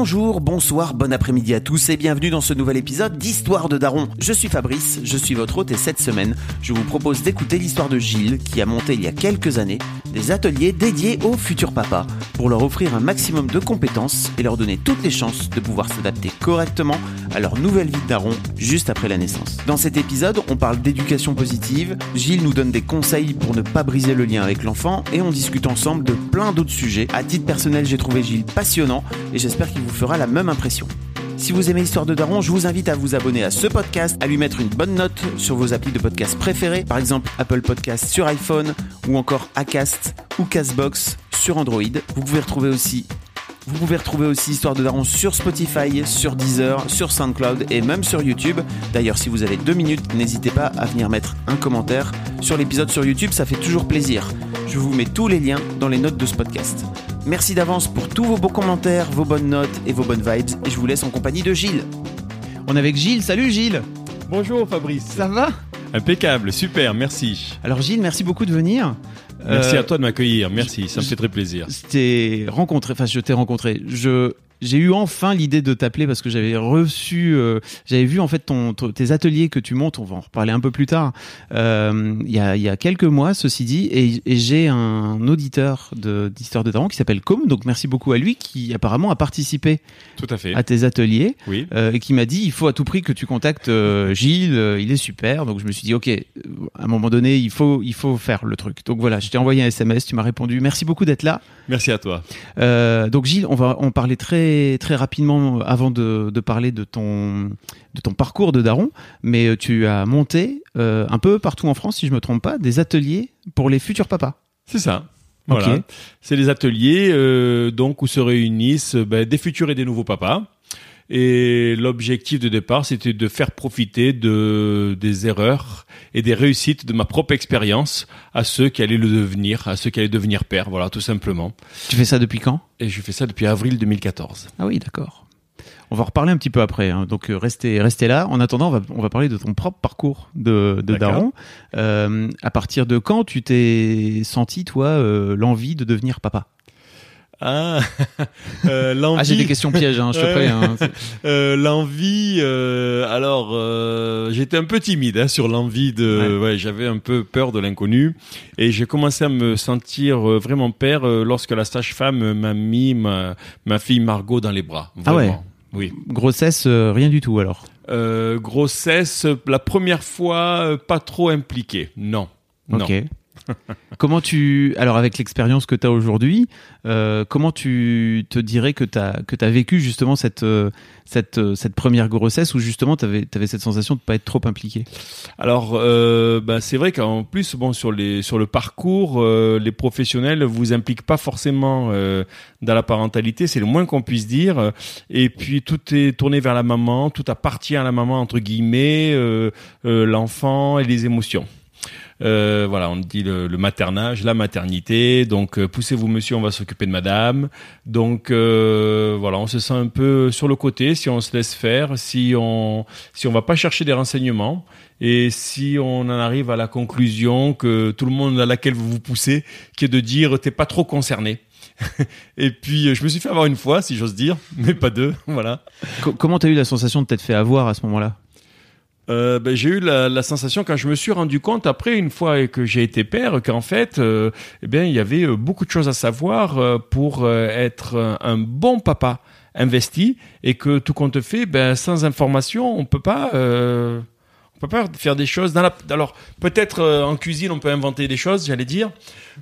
Bonjour, bonsoir, bon après-midi à tous et bienvenue dans ce nouvel épisode d'Histoire de Daron. Je suis Fabrice, je suis votre hôte et cette semaine, je vous propose d'écouter l'histoire de Gilles qui a monté il y a quelques années des ateliers dédiés aux futurs papas pour leur offrir un maximum de compétences et leur donner toutes les chances de pouvoir s'adapter correctement à leur nouvelle vie de daron juste après la naissance. Dans cet épisode, on parle d'éducation positive, Gilles nous donne des conseils pour ne pas briser le lien avec l'enfant et on discute ensemble de plein d'autres sujets. À titre personnel, j'ai trouvé Gilles passionnant et j'espère qu'il vous fera la même impression. Si vous aimez l'histoire de Daron, je vous invite à vous abonner à ce podcast, à lui mettre une bonne note sur vos applis de podcast préférés, par exemple Apple Podcast sur iPhone ou encore Acast ou Castbox sur Android. Vous pouvez retrouver aussi vous pouvez retrouver aussi Histoire de Daron sur Spotify, sur Deezer, sur SoundCloud et même sur YouTube. D'ailleurs, si vous avez deux minutes, n'hésitez pas à venir mettre un commentaire sur l'épisode sur YouTube, ça fait toujours plaisir. Je vous mets tous les liens dans les notes de ce podcast. Merci d'avance pour tous vos beaux commentaires, vos bonnes notes et vos bonnes vibes. Et je vous laisse en compagnie de Gilles. On est avec Gilles. Salut Gilles. Bonjour Fabrice. Ça va? Impeccable, super, merci. Alors Gilles, merci beaucoup de venir. Merci euh, à toi de m'accueillir, merci, ça me fait très plaisir. Je rencontré, enfin je t'ai rencontré. Je j'ai eu enfin l'idée de t'appeler parce que j'avais reçu, euh, j'avais vu en fait ton, tes ateliers que tu montes. On va en reparler un peu plus tard. Euh, il y, a, y, a, quelques mois, ceci dit, et, et j'ai un auditeur d'histoire de, Daron qui s'appelle Com. Donc merci beaucoup à lui qui apparemment a participé Tout à, fait. à tes ateliers oui. euh, et qui m'a dit il faut à tout prix que tu contactes Gilles. Il est super. Donc je me suis dit ok, à un moment donné il faut il faut faire le truc. Donc voilà, je t'ai envoyé un SMS, tu m'as répondu. Merci beaucoup d'être là. Merci à toi. donc Gilles, on va en parler très très rapidement avant de, parler de ton de ton parcours de daron, mais euh, tu as monté euh, un peu partout en France, si je me trompe pas, des ateliers pour les futurs papas. C'est ça. Voilà. C'est des ateliers euh, donc où se réunissent ben, des futurs et des nouveaux papas. Et l'objectif de départ, c'était de faire profiter de des erreurs et des réussites de ma propre expérience à ceux qui allaient le devenir, à ceux qui allaient devenir père. Voilà, tout simplement. Tu fais ça depuis quand? Et je fais ça depuis avril 2014. Ah oui, d'accord. On va reparler un petit peu après, hein. donc euh, restez, restez là. En attendant, on va, on va parler de ton propre parcours de, de Daron. Euh, à partir de quand tu t'es senti, toi, euh, l'envie de devenir papa? Ah, euh, l'envie. Ah, j'ai des questions pièges, hein, je te préviens. Hein. Euh, l'envie. Euh, alors, euh, j'étais un peu timide hein, sur l'envie de. Ouais, j'avais un peu peur de l'inconnu, et j'ai commencé à me sentir euh, vraiment père euh, lorsque la sage-femme m'a mis ma, ma fille Margot dans les bras. Vraiment. Ah ouais. Oui. Grossesse, rien du tout alors. grossesse, la première fois, pas trop impliquée. Non. Ok. comment tu, alors avec l'expérience que tu as aujourd'hui, euh, comment tu te dirais que tu as, que as vécu justement cette, euh, cette, euh, cette première grossesse où justement tu avais, avais, cette sensation de pas être trop impliqué? Alors, euh, bah, c'est vrai qu'en plus, bon, sur, les, sur le parcours, euh, les professionnels vous impliquent pas forcément dans la parentalité, c'est le moins qu'on puisse dire. Et puis, tout est tourné vers la maman, tout appartient à la maman, entre guillemets, l'enfant et les émotions. Euh, voilà, on dit le, le, maternage, la maternité. Donc, euh, poussez-vous, monsieur, on va s'occuper de madame. Donc, euh, voilà, on se sent un peu sur le côté si on se laisse faire, si on si on va pas chercher des renseignements et si on en arrive à la conclusion que tout le monde à laquelle vous vous poussez, qui est de dire t'es pas trop concerné. et puis je me suis fait avoir une fois, si j'ose dire, mais pas deux, voilà. comment t'as eu la sensation de t'être fait avoir à ce moment-là? Euh, ben, j'ai eu la, la, sensation quand je me suis rendu compte après une fois que j'ai été père qu'en fait euh, eh bien il y avait euh, beaucoup de choses à savoir euh, pour être un bon papa investi et que tout compte fait ben sans information on peut pas on peut pas faire des choses dans la alors peut-être en cuisine on peut inventer des choses j'allais dire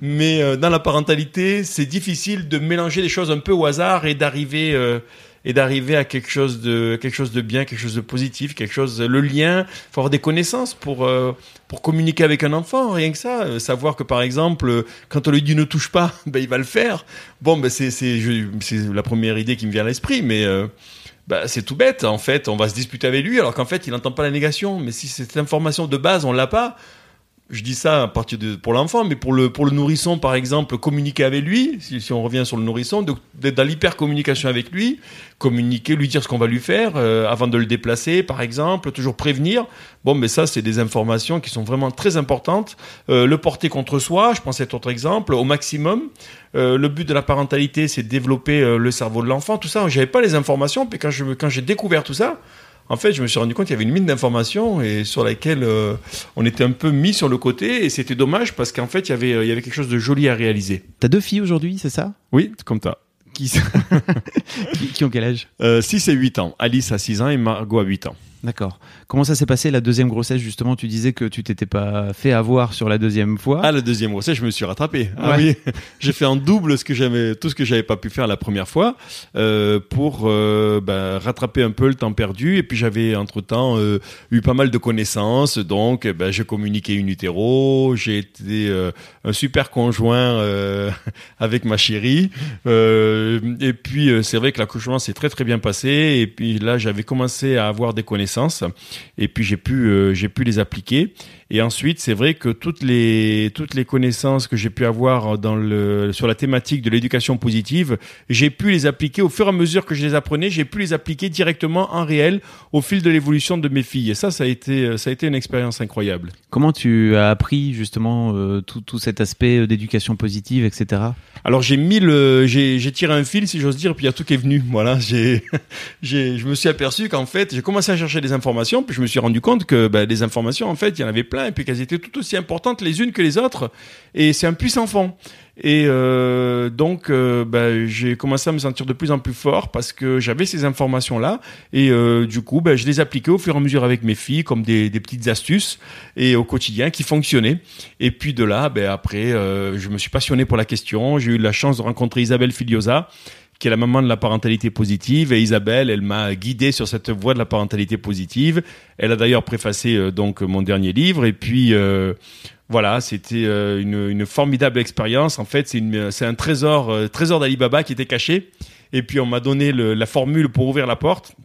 mais dans la parentalité c'est difficile de mélanger des choses un peu au hasard et d'arriver et d'arriver à quelque chose de quelque chose de bien, quelque chose de positif, quelque chose le lien, faut avoir des connaissances pour euh, pour communiquer avec un enfant, rien que ça, euh, savoir que par exemple quand on lui dit ne touche pas, ben il va le faire. Bon ben c'est c'est c'est la première idée qui me vient à l'esprit mais euh, bah, c'est tout bête. En fait, on va se disputer avec lui alors qu'en fait, il n'entend pas la négation. Mais si cette information de base, on l'a pas, je dis ça à partir de, pour l'enfant, mais pour le, pour le nourrisson, par exemple, communiquer avec lui, si, on revient sur le nourrisson, d'être dans l'hyper-communication avec lui, communiquer, lui dire ce qu'on va lui faire euh, avant de le déplacer, par exemple, toujours prévenir. Bon, mais ça, c'est des informations qui sont vraiment très importantes. Euh, le porter contre soi, je pense être autre exemple, au maximum. Euh, le but de la parentalité, c'est de développer le cerveau de l'enfant, tout ça. J'avais pas les informations, puis quand je quand j'ai découvert tout ça, en fait, je me suis rendu compte qu'il y avait une mine d'informations et sur laquelle euh, on était un peu mis sur le côté et c'était dommage parce qu'en fait, il y avait il y avait quelque chose de joli à réaliser. T'as deux filles aujourd'hui, c'est ça? Oui, comme ça. qui, qui, qui ont quel âge? Euh, 6 et 8 ans. Alice a 6 ans et Margot a 8 ans. D'accord. Comment ça s'est passé la deuxième grossesse justement? Tu disais que tu t'étais pas fait avoir sur la deuxième fois. Ah, la deuxième grossesse, je me suis rattrapé. Ah Ouais. oui, j'ai fait en double ce que j'avais, tout ce que j'avais pas pu faire la première fois, euh, pour euh, ben, rattraper un peu le temps perdu. Et puis j'avais entre temps eu pas mal de connaissances, donc eh ben, j'ai communiqué in utero, j'ai été euh, un super conjoint euh, avec ma chérie. Euh, et puis euh, c'est vrai que l'accouchement s'est très très bien passé. Et puis là, j'avais commencé à avoir des connaissances. Et puis j'ai pu euh, les appliquer. Et ensuite, c'est vrai que toutes les toutes les connaissances que j'ai pu avoir dans le sur la thématique de l'éducation positive, j'ai pu les appliquer au fur et à mesure que je les apprenais, j'ai pu les appliquer directement en réel au fil de l'évolution de mes filles. Et ça, ça a été ça a été une expérience incroyable. Comment tu as appris justement euh, tout, tout cet aspect euh, d'éducation positive, etc. Alors j'ai mis le, j'ai, j'ai tiré un fil si j'ose dire, puis il y a tout qui est venu. Voilà, j'ai, j'ai, je me suis aperçu qu'en fait, j'ai commencé à chercher des informations, puis je me suis rendu compte que ben, des informations, en fait, il y en avait plein, et puis qu'elles étaient tout aussi importantes les unes que les autres. Et c'est un puissant fond. Et euh, donc, euh, ben, j'ai commencé à me sentir de plus en plus fort parce que j'avais ces informations-là. Et euh, du coup, ben, je les appliquais au fur et à mesure avec mes filles comme des, petites astuces et au quotidien qui fonctionnaient. Et puis de là, ben, après, je me suis passionné pour la question. J'ai eu la chance de rencontrer Isabelle Filiosa qui est la maman de la parentalité positive. Et Isabelle, elle m'a guidé sur cette voie de la parentalité positive. Elle a d'ailleurs préfacé euh, donc mon dernier livre. Et puis euh, voilà, c'était euh, une, formidable expérience. En fait, c'est un trésor, trésor d'Alibaba qui était caché. Et puis on m'a donné la formule pour ouvrir la porte.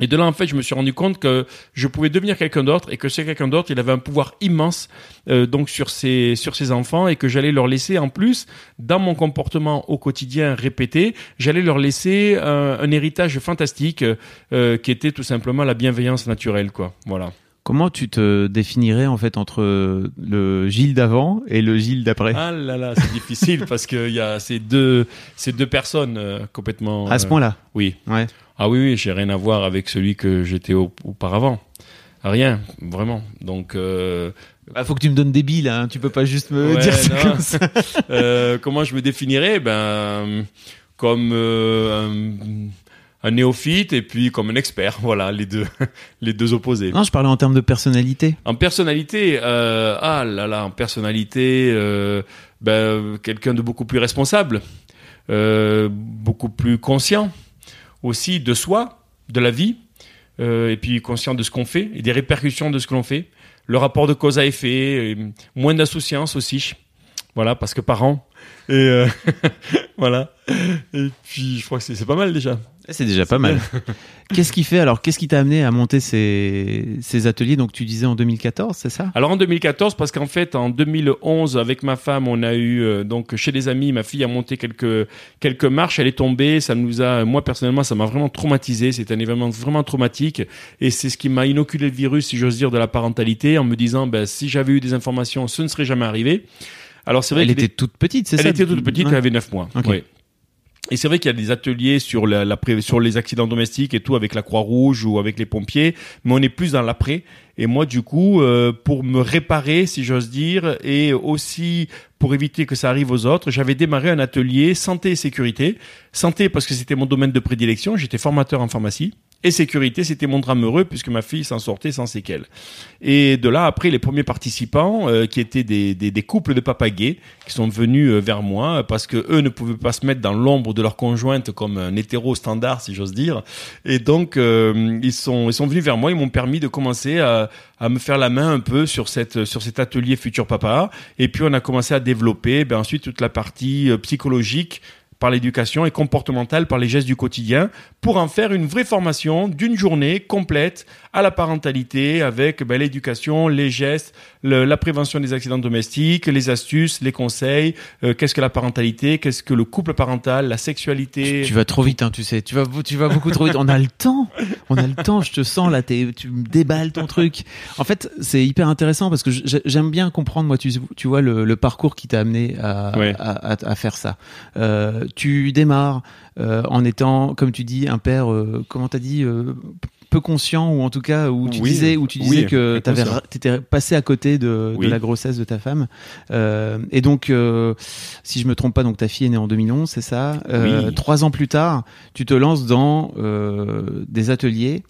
Et de là, en fait, je me suis rendu compte que je pouvais devenir quelqu'un d'autre et que ce quelqu'un d'autre, il avait un pouvoir immense euh, donc sur ses sur ses enfants et que j'allais leur laisser en plus dans mon comportement au quotidien répété, j'allais leur laisser un, un héritage fantastique euh, qui était tout simplement la bienveillance naturelle, quoi. Voilà. Comment tu te définirais en fait entre le Gilles d'avant et le Gilles d'après? Ah là là, c'est difficile parce qu'il y a ces deux ces deux personnes euh, complètement. À ce euh, point-là? Oui. Ouais. Ah oui, oui, j'ai rien à voir avec celui que j'étais au- auparavant. Rien, vraiment. Donc, euh, Bah, faut que tu me donnes des billes, hein. tu peux pas juste me Ouais, dire ça non. comme ça. euh, comment je me définirais? Ben, comme un, un néophyte et puis comme un expert. Voilà, les deux, les deux opposés. Non, je parlais en termes de personnalité. En personnalité, euh, ah là là, en personnalité, euh, ben, quelqu'un de beaucoup plus responsable, euh, beaucoup plus conscient aussi de soi, de la vie, et puis conscient de ce qu'on fait et des répercussions de ce que l'on fait. Le rapport de cause à effet, et moins d'insouciance aussi. Voilà, parce que parents. Et voilà. Et puis, je crois que c'est pas mal déjà. C'est déjà pas mal. qu'est-ce qui fait alors Qu'est-ce qui t'a amené à monter ces, ces ateliers? Donc tu disais en 2014, c'est ça? Alors en 2014, parce qu'en fait en 2011 avec ma femme, on a eu euh, donc chez des amis, ma fille a monté quelques quelques marches, elle est tombée, ça nous a, moi personnellement, ça m'a vraiment traumatisé. C'est un événement vraiment traumatique et c'est ce qui m'a inoculé le virus, si j'ose dire, de la parentalité, en me disant, ben si j'avais eu des informations, ce ne serait jamais arrivé. Alors c'est vrai Elle était toute petite, c'est elle ça? était toute petite, Ouais. elle avait 9 mois. Et c'est vrai qu'il y a des ateliers sur les accidents domestiques et tout avec la Croix-Rouge ou avec les pompiers, mais on est plus dans l'après. Et moi, du coup, euh, pour me réparer, si j'ose dire, et aussi pour éviter que ça arrive aux autres, j'avais démarré un atelier santé et sécurité. Santé parce que c'était mon domaine de prédilection. J'étais formateur en pharmacie. Et sécurité, c'était mon drame heureux puisque ma fille s'en sortait sans séquelles. Et de là, après, les premiers participants, euh, qui étaient des, des, des, couples de papas gays, qui sont venus euh, vers moi parce que eux ne pouvaient pas se mettre dans l'ombre de leur conjointe comme un hétéro standard, si j'ose dire. Et donc, euh, ils sont ils sont venus vers moi, ils m'ont permis de commencer à, à me faire la main un peu sur cette sur cet atelier futur papa. Et puis, on a commencé à développer, ben ensuite toute la partie psychologique par l'éducation et comportementale par les gestes du quotidien pour en faire une vraie formation d'une journée complète à la parentalité avec ben, l'éducation, les gestes, le, la prévention des accidents domestiques, les astuces, les conseils, euh, qu'est-ce que la parentalité, qu'est-ce que le couple parental, la sexualité. Tu, tu vas trop vite, hein, tu sais, tu vas, tu vas beaucoup trop vite. On a le temps, on a le temps. Je te sens là, tu me déballes ton truc. En fait, c'est hyper intéressant parce que j'aime bien comprendre, moi, tu, tu vois le, le parcours qui t'a amené à, ouais. à, à, à, faire ça. Euh, tu démarres euh, en étant, comme tu dis, un père, euh, comment t'as dit, euh, peu conscient ou en tout cas où tu oui, disais où tu disais oui, que tu étais passé à côté de, Oui. de la grossesse de ta femme. Euh, et donc euh, si je me trompe pas donc ta fille est née en 2011 c'est ça? Euh, trois ans plus tard tu te lances dans des ateliers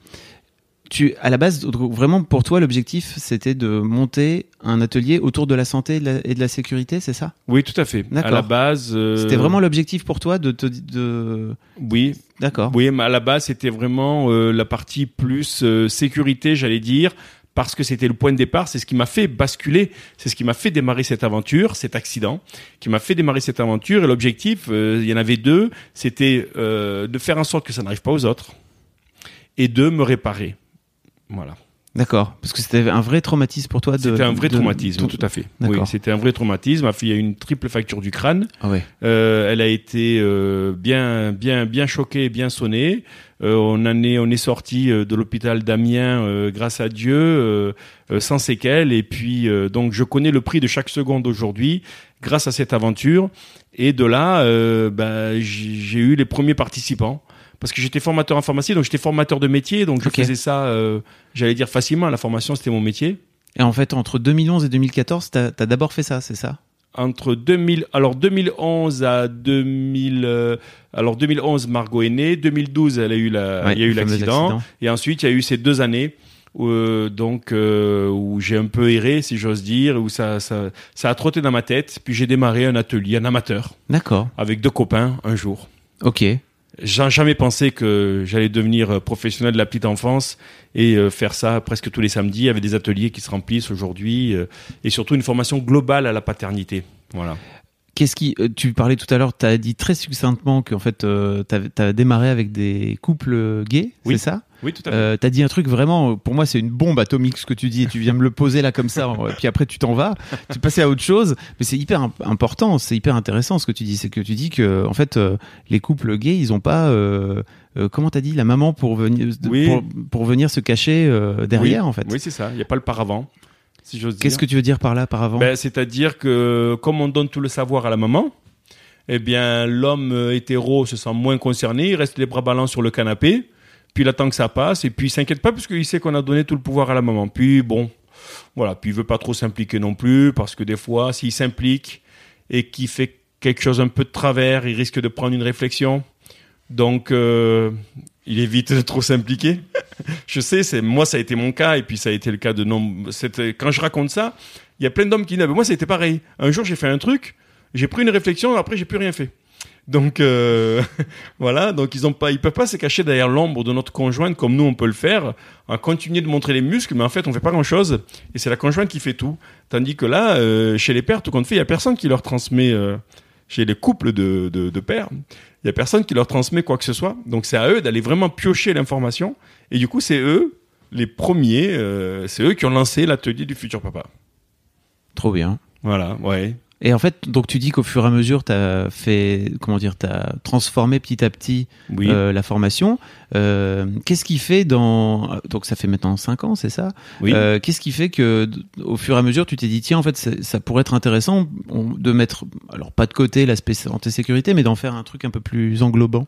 tu à la base vraiment pour toi l'objectif c'était de monter un atelier autour de la santé et de la, et de la sécurité c'est ça? Oui, tout à fait. À la base. euh, c'était vraiment l'objectif pour toi de te de Oui, d'accord Oui, mais à la base, c'était vraiment euh, la partie plus euh, sécurité, j'allais dire, parce que c'était le point de départ. C'est ce qui m'a fait basculer, c'est ce qui m'a fait démarrer cette aventure, cet accident, qui m'a fait démarrer cette aventure. Et l'objectif, euh, il y en avait deux, c'était euh, de faire en sorte que ça n'arrive pas aux autres et de me réparer. Voilà. D'accord, parce que c'était un vrai traumatisme pour toi. de- C'était un vrai de- traumatisme, tout à fait. Oui, c'était un vrai traumatisme. Ma fille a eu une triple fracture du crâne. Ah ouais. Euh, elle a été euh, bien, bien, bien choquée, bien sonnée. Euh, on en est, on est sorti de l'hôpital d'Amiens grâce à Dieu, sans séquelles. Et puis, donc, je connais le prix de chaque seconde aujourd'hui grâce à cette aventure. Et de là, j'ai j'ai eu les premiers participants. Parce que j'étais formateur en pharmacie, donc j'étais formateur de métier, donc je faisais ça, euh, j'allais dire facilement. La formation, c'était mon métier. Et en fait, entre 2011 et 2014, t'as as, d'abord fait ça, c'est ça? Entre 2000 alors 2011 à 2000 euh, alors 2011 Margot est née 2012 elle a eu la Ouais, il y a eu l'accident accident. et ensuite il y a eu ces deux années euh, donc euh, où j'ai un peu erré si j'ose dire où ça, ça ça a trotté dans ma tête puis j'ai démarré un atelier un amateur D'accord. avec deux copains un jour Ok. J'ai jamais pensé que j'allais devenir euh, professionnel de la petite enfance et euh, faire ça presque tous les samedis. Avec des ateliers qui se remplissent aujourd'hui euh, et surtout une formation globale à la paternité. Voilà. Qu'est-ce qui Tu parlais tout à l'heure, tu as dit très succinctement qu'en fait, tu as, démarré avec des couples gays, Oui. c'est ça? Oui tout à fait euh, Tu as dit un truc vraiment, pour moi, c'est une bombe atomique ce que tu dis, et tu viens me le poser là comme ça, et puis après tu t'en vas, tu passais à autre chose, mais c'est hyper imp- important, c'est hyper intéressant ce que tu dis, c'est que tu dis que en fait, euh, les couples gays, ils ont pas. Euh, euh, comment t'as dit la maman pour venir Oui. pour, pour venir se cacher euh, derrière Oui. en fait Oui, c'est ça. Il n'y a pas le paravent, si j'ose dire. Qu'est-ce que tu veux dire par là, par avant ben, C'est-à-dire que comme on donne tout le savoir à la maman, eh bien, l'homme euh, hétéro se sent moins concerné, il reste les bras ballants sur le canapé, puis il attend que ça passe, et puis il s'inquiète pas parce qu'il sait qu'on a donné tout le pouvoir à la maman. Puis bon, voilà, puis il veut pas trop s'impliquer non plus, parce que des fois, s'il s'implique et qu'il fait quelque chose un peu de travers, il risque de prendre une réflexion. Donc, euh, il évite de trop s'impliquer. je sais, c'est moi ça a été mon cas et puis ça a été le cas de nombre. c'était- Quand je raconte ça, il y a plein d'hommes qui disent Ah, ben moi été pareil. Un jour j'ai fait un truc, j'ai pris une réflexion, après j'ai plus rien fait. Donc euh, voilà, donc ils ont pas, ils peuvent pas se cacher derrière l'ombre de notre conjointe comme nous on peut le faire, en continuer de montrer les muscles, mais en fait on fait pas grand chose et c'est la conjointe qui fait tout. Tandis que là, euh, chez les pères, tout compte fait, il y a personne qui leur transmet. euh, chez les couples de, de, de pères, il y a personne qui leur transmet quoi que ce soit. Donc c'est à eux d'aller vraiment piocher l'information. Et du coup, c'est eux les premiers, c'est eux qui ont lancé l'atelier du futur papa. Trop bien. Voilà, ouais. Et en fait, donc tu dis qu'au fur et à mesure, tu as fait, comment dire, tu as transformé petit à petit Oui. euh, la formation. Euh, Qu'est-ce qui fait dans. Donc ça fait maintenant 5 ans, c'est ça? Oui. Euh, Qu'est-ce qui fait que, au fur et à mesure, tu t'es dit, tiens, en fait, ça pourrait être intéressant de mettre, alors pas de côté l'aspect santé-sécurité, mais d'en faire un truc un peu plus englobant?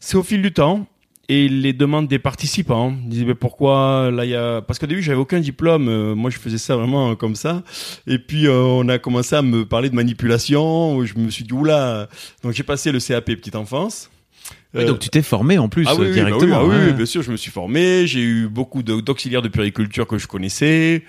C'est au fil du temps et les demandes des participants. Ils disaient mais pourquoi là il y a parce qu'au début j'avais aucun diplôme, euh, moi je faisais ça vraiment euh, comme ça. Et puis euh, on a commencé à me parler de manipulation. où Je me suis dit oula. Donc j'ai passé le CAP petite enfance. Ouais, donc tu t'es formé en plus ah oui, euh, oui, bah oui, directement. ah oui, ouais. oui, bien sûr, je me suis formé. J'ai eu beaucoup de- d'auxiliaires de puriculture que je connaissais.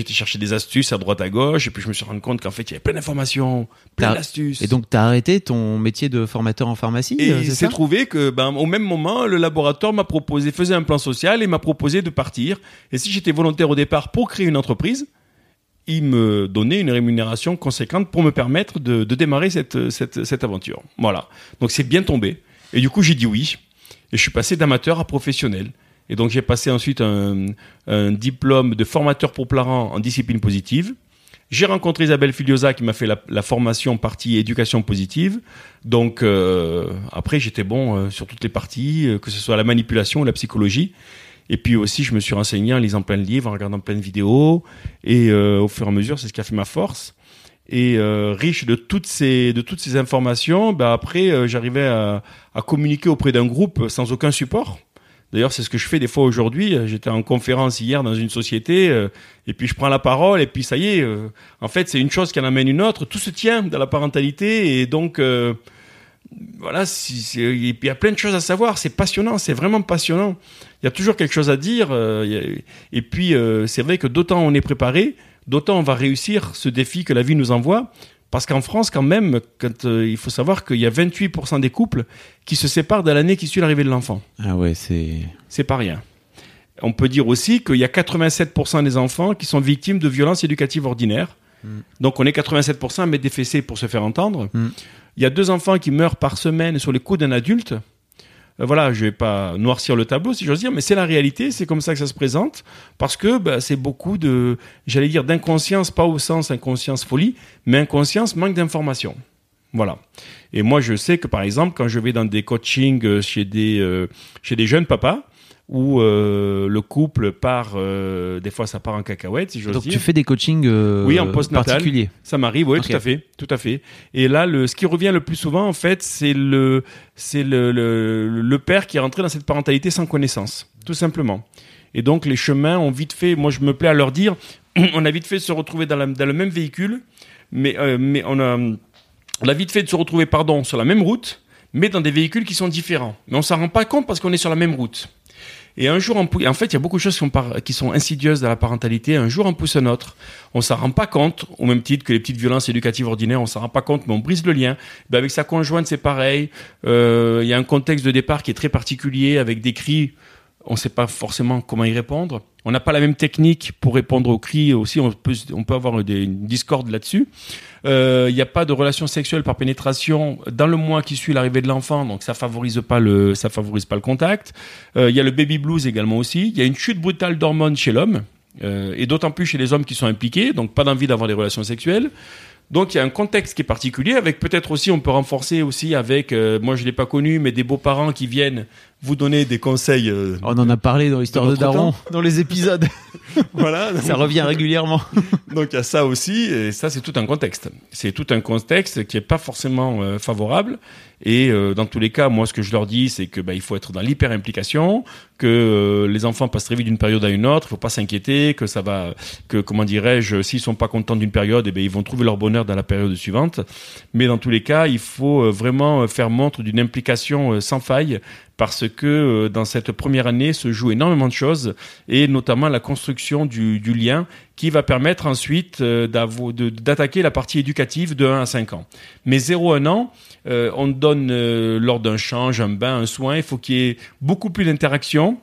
Été chercher des astuces à droite à gauche, et puis je me suis rendu compte qu'en fait, il y avait plein d'informations, plein d'astuces. Et donc t'as arrêté ton métier de formateur en pharmacie Et euh, il s'est trouvé que, ben, au même moment, le laboratoire m'a proposé, faisait un plan social et m'a proposé de partir. Et si j'étais volontaire au départ pour créer une entreprise, il me donnait une rémunération conséquente pour me permettre de, de démarrer cette, cette, cette aventure. Voilà. Donc c'est bien tombé. Et du coup, j'ai dit oui. Et je suis passé d'amateur à professionnel. Et donc j'ai passé ensuite un, un diplôme de formateur pour parents en discipline positive. J'ai rencontré Isabelle Filiosa qui m'a fait la, la formation partie éducation positive. Donc euh, après j'étais bon euh, sur toutes les parties, euh, que ce soit la manipulation ou la psychologie. Et puis aussi je me suis renseigné en lisant plein de livres, en regardant plein de vidéos. Et euh, au fur et à mesure c'est ce qui a fait ma force. Et euh, riche de toutes ces de toutes ces informations, bah après j'arrivais à, à communiquer auprès d'un groupe sans aucun support. D'ailleurs, c'est ce que je fais des fois aujourd'hui. Euh, J'étais en conférence hier dans une société, euh, et puis je prends la parole, et puis ça y est. euh, en fait, c'est une chose qui en amène une autre. Tout se tient dans la parentalité, et donc euh, voilà. il y a plein de choses à savoir. C'est passionnant, c'est vraiment passionnant. Il y a toujours quelque chose à dire. et puis c'est vrai que d'autant on est préparé, d'autant on va réussir ce défi que la vie nous envoie. Parce qu'en France, quand même, quand, euh, il faut savoir qu'il y a 28% des couples qui se séparent dans l'année qui suit l'arrivée de l'enfant. Ah ouais, c'est. C'est pas rien. On peut dire aussi qu'il y a 87% des enfants qui sont victimes de violences éducatives ordinaires. Donc on est 87% à mettre des fessées pour se faire entendre. Mm. Il y a deux enfants qui meurent par semaine sur les coups d'un adulte. Euh, voilà, je vais pas noircir le tableau si j'ose dire, mais c'est la réalité, c'est comme ça que ça se présente, parce que bah, c'est beaucoup de, j'allais dire d'inconscience, pas au sens inconscience folie, mais inconscience manque d'information. Voilà. Et moi, je sais que par exemple, quand je vais dans des coachings euh, chez des euh, chez des jeunes papas où euh, le couple part, euh, des fois ça part en cacahuète, si j'ose Donc dire. tu fais des coachings euh, Oui, en postnatal. particuliers. Ça m'arrive, oui, tout à fait, tout à fait. Et là, le, ce qui revient le plus souvent, en fait, c'est le, c'est le, le, le père qui est rentré dans cette parentalité sans connaissance, tout simplement. Et donc, les chemins ont vite fait. Moi, je me plais à leur dire, on a vite fait de se retrouver dans, la- dans le même véhicule, mais, euh, mais on a, on a vite fait de se retrouver, pardon, sur la même route, mais dans des véhicules qui sont différents. Mais on s'en rend pas compte parce qu'on est sur la même route. Et un jour, en fait, il y a beaucoup de choses qui sont, par- qui sont insidieuses dans la parentalité. Un jour, on pousse un autre. On s'en rend pas compte, au même titre que les petites violences éducatives ordinaires, on s'en rend pas compte, mais on brise le lien. Ben, avec sa conjointe, c'est pareil. Euh, Il y a un contexte de départ qui est très particulier, avec des cris. On ne sait pas forcément comment y répondre. On n'a pas la même technique pour répondre aux cris aussi. On peut, avoir des, une discorde là-dessus. Euh, Il n'y a pas de relation sexuelle par pénétration dans le mois qui suit l'arrivée de l'enfant, donc ça favorise pas le, ça favorise pas le contact. Euh, Il y a le baby blues également aussi. Il y a une chute brutale d'hormones chez l'homme, euh, et d'autant plus chez les hommes qui sont impliqués, donc pas d'envie d'avoir des relations sexuelles. Donc il y a un contexte qui est particulier, avec peut-être aussi, on peut renforcer aussi avec, moi je l'ai pas connu, mais des beaux-parents qui viennent vous donner des conseils. euh, On en a parlé dans l'histoire de votre Daron, dans les épisodes. voilà. Ça revient régulièrement. Donc il y a ça aussi, et ça c'est tout un contexte. C'est tout un contexte qui est pas forcément euh, favorable. Et euh, dans tous les cas, moi ce que je leur dis, c'est que bah, il faut être dans l'hyper implication, que euh, les enfants passent très vite d'une période à une autre, il faut pas s'inquiéter, que ça va, que comment dirais-je, s'ils sont pas contents d'une période, eh ben ils vont trouver leur bonheur dans la période suivante. Mais dans tous les cas, il faut euh, vraiment euh, faire montre d'une implication euh, sans faille parce que dans cette première année se joue énormément de choses et notamment la construction du, du lien qui va permettre ensuite euh, d'attaquer la partie éducative de 1 à 5 ans. Mais 0 à 1 an, euh, on donne euh, lors d'un change, un bain, un soin, il faut qu'il y ait beaucoup plus d'interaction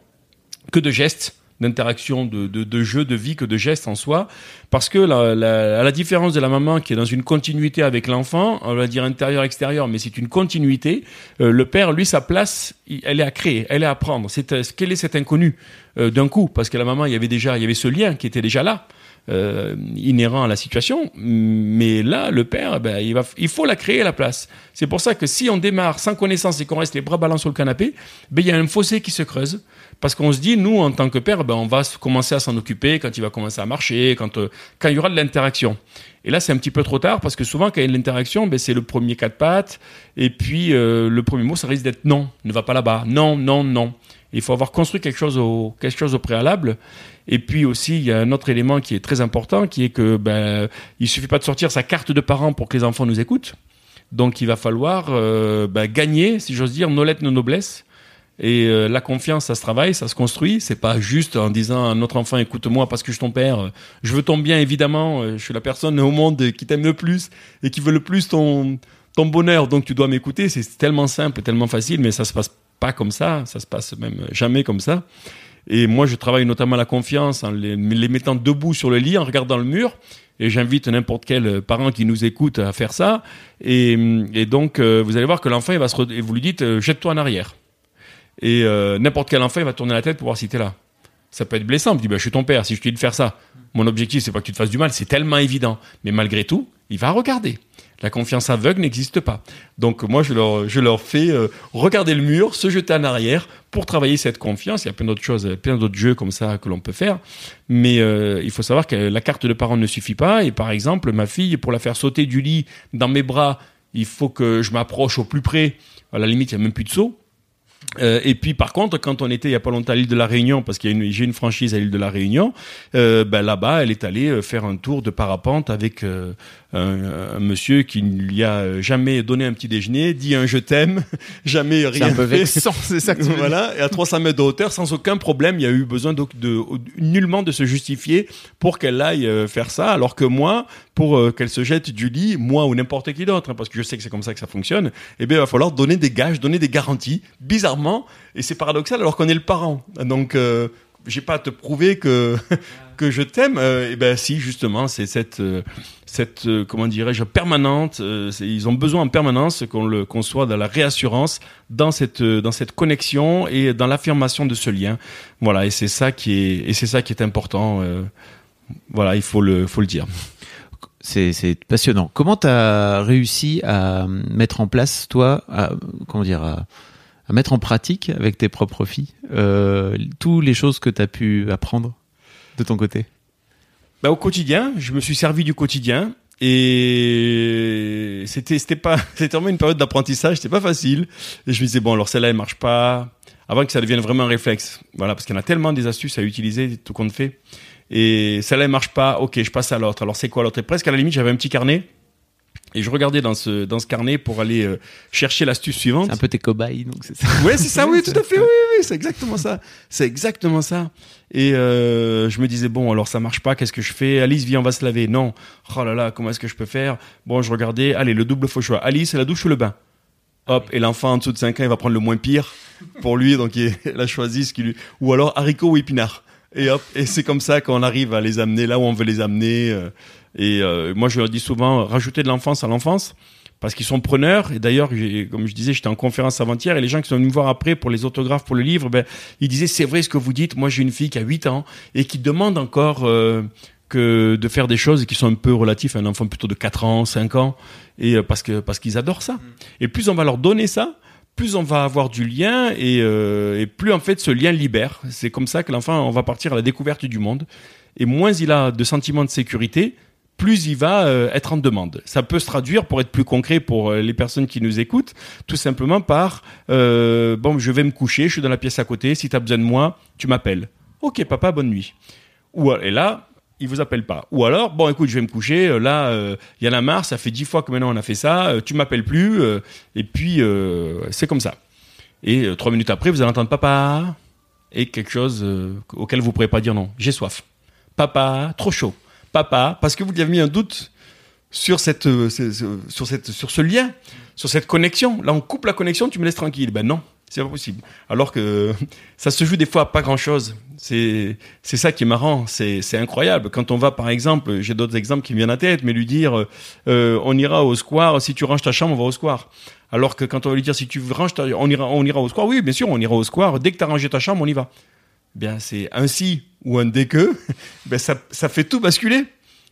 que de gestes d'interaction, de, de, de jeu, de vie que de gestes en soi. Parce que à la différence de la maman qui est dans une continuité avec l'enfant, on va dire intérieur-extérieur, mais c'est une continuité, le père, lui, sa place, elle est à créer, elle est à prendre. C'est, quel est cet inconnu d'un coup? Parce que la maman, il y avait déjà, il y avait ce lien qui était déjà là. Euh, à la situation, mais là, le père, ben, il, faut la créer la place. C'est pour ça que si on démarre sans connaissance et qu'on reste les bras ballants sur le canapé, ben, il y a un fossé qui se creuse. Parce qu'on se dit, nous, en tant que père, ben, on va commencer à s'en occuper quand il va commencer à marcher, quand, euh, quand il y aura de l'interaction. Et là, c'est un petit peu trop tard parce que souvent, quand il y a de l'interaction, ben, c'est le premier quatre pattes. Et puis, euh, le premier mot, ça risque d'être non, ne va pas là-bas. Non, non, non. Il faut avoir construit quelque chose au, quelque chose au préalable. Et puis aussi, il y a un autre élément qui est très important, qui est que ben, il suffit pas de sortir sa carte de parent pour que les enfants nous écoutent. Donc il va falloir euh, bah, gagner, si j'ose dire, nos lettres, nos noblesses. Et euh, la confiance, ça se travaille, ça se construit. C'est pas juste en disant à notre enfant, écoute-moi parce que je suis ton père, je veux ton bien évidemment. Je suis la personne au monde qui t'aime le plus et qui veut le plus ton ton bonheur. Donc tu dois m'écouter. C'est tellement simple, tellement facile, mais ça se passe pas comme ça. Ça se passe même jamais comme ça. Et moi, je travaille notamment la confiance en les, mettant debout sur le lit, en regardant le mur et j'invite n'importe quel parent qui nous écoute à faire ça. Et, donc, euh, vous allez voir que l'enfant, il va se, et vous lui dites, euh, jette-toi en arrière. Et euh, n'importe quel enfant, il va tourner la tête pour voir si t'es là. Ça peut être blessant. Il dit, bah, je suis ton père. Si je te dis de faire ça, mon objectif, c'est pas que tu te fasses du mal. C'est tellement évident. Mais malgré tout, il va regarder. La confiance aveugle n'existe pas. Donc moi, je leur, fais euh, regarder le mur, se jeter en arrière pour travailler cette confiance. Il y a plein d'autres choses, plein d'autres jeux comme ça que l'on peut faire. Mais euh, il faut savoir que la carte de parent ne suffit pas. Et par exemple, ma fille, pour la faire sauter du lit dans mes bras, il faut que je m'approche au plus près. À la limite, il n'y a même plus de saut. Euh, et puis par contre, quand on était il y a pas longtemps à l'île de la Réunion, parce qu'il j'ai une franchise à l'île de la Réunion, ben là-bas, elle est allée faire un tour de parapente avec un, un, monsieur qui ne lui a jamais donné un petit déjeuner, dit un je t'aime, jamais rien un peu fait. vexant, c'est ça que tu voilà, et à 300 mètres de hauteur, sans aucun problème, il y a eu besoin de, de, nullement de se justifier pour qu'elle aille faire ça, alors que moi, pour qu'elle se jette du lit, moi ou n'importe qui d'autre, hein, parce que je sais que c'est comme ça que ça fonctionne, eh bien, il va falloir donner des gages, donner des garanties, bizarrement, et c'est paradoxal alors qu'on est le parent. Donc, euh, j'ai pas à te prouver que que je t'aime. Euh, et ben si, justement, c'est cette euh, cette euh, comment dirais-je permanente. Euh, ils ont besoin en permanence qu'on le qu'on soit dans la réassurance, dans cette dans cette connexion et dans l'affirmation de ce lien. Voilà, et c'est ça qui est et c'est ça qui est important. voilà, il faut le faut le dire c'est passionnant. Comment tu as réussi à mettre en place, toi, à, comment dire, à, à mettre en pratique avec tes propres filles toutes les choses que tu as pu apprendre? De ton côté bah, Au quotidien, je me suis servi du quotidien et c'était c'était pas c'était vraiment une période d'apprentissage, c'était pas facile. Et je me disais bon alors celle-là elle marche pas avant que ça devienne vraiment un réflexe. Voilà parce qu'il y en a tellement des astuces à utiliser tout compte fait. Et celle-là elle marche pas, ok je passe à l'autre. Alors c'est quoi? L'autre Et presque à la limite j'avais un petit carnet et je regardais dans ce dans ce carnet pour aller euh, chercher l'astuce suivante. C'est un peu tes cobayes, donc c'est ça. Ouais, c'est ça, oui, tout à fait, oui, oui, c'est exactement ça. C'est exactement ça. Et euh, je me disais bon, alors ça marche pas, qu'est-ce que je fais? Alice, viens, on va se laver. Non. Oh là là, comment est-ce que je peux faire? Bon, je regardais. Allez, le double faux choix. Alice, la douche ou le bain? Hop, et l'enfant en dessous de 5 ans, il va prendre le moins pire pour lui, donc il a choisi ce qui lui. Ou alors haricot ou épinard. Et hop, et c'est comme ça qu'on arrive à les amener là où on veut les amener. Euh, et euh, moi, je leur dis souvent, rajouter de l'enfance à l'enfance, parce qu'ils sont preneurs. Et d'ailleurs, comme je disais, j'étais en conférence avant-hier, et les gens qui sont venus me voir après pour les autographes pour le livre, ben, ils disaient, c'est vrai ce que vous dites. Moi, j'ai une fille qui a 8 ans et qui demande encore euh, que de faire des choses qui sont un peu relatives à un enfant plutôt de 4 ans, 5 ans, et euh, parce que parce qu'ils adorent ça. Et plus on va leur donner ça, plus on va avoir du lien et, euh, et plus en fait ce lien libère. C'est comme ça que l'enfant on va partir à la découverte du monde. Et moins il a de sentiments de sécurité, plus il va euh, être en demande. Ça peut se traduire, pour être plus concret pour euh, les personnes qui nous écoutent, tout simplement par bon, je vais me coucher, je suis dans la pièce à côté. Si tu as besoin de moi, tu m'appelles. Ok, papa, bonne nuit. Ou et là, il vous appelle pas. Ou alors, bon, écoute, je vais me coucher. euh, Là, euh, il y en a marre. Ça fait dix fois que maintenant on a fait ça. euh, tu m'appelles plus. euh, et puis c'est comme ça. Et trois minutes après, vous allez entendre papa et quelque chose auquel vous pourrez pas dire non. J'ai soif. Papa, trop chaud. Papa, parce que vous lui avez mis un doute sur cette, ce- ce- sur cette, sur ce lien, sur cette connexion. Là, on coupe la connexion, tu me laisses tranquille. Ben non, c'est pas possible. Alors que ça se joue des fois à pas grand chose. C'est, c'est ça qui est marrant. C'est, c'est incroyable. Quand on va, par exemple, j'ai d'autres exemples qui me viennent à tête, mais lui dire, euh, on ira au square, si tu ranges ta chambre, on va au square. Alors que quand on va lui dire, si tu ranges ta, on ira, on ira au square, oui, bien sûr, on ira au square. Dès que tu as rangé ta chambre, on y va. Bien, c'est un si ou un dès que, ben ça, ça fait tout basculer.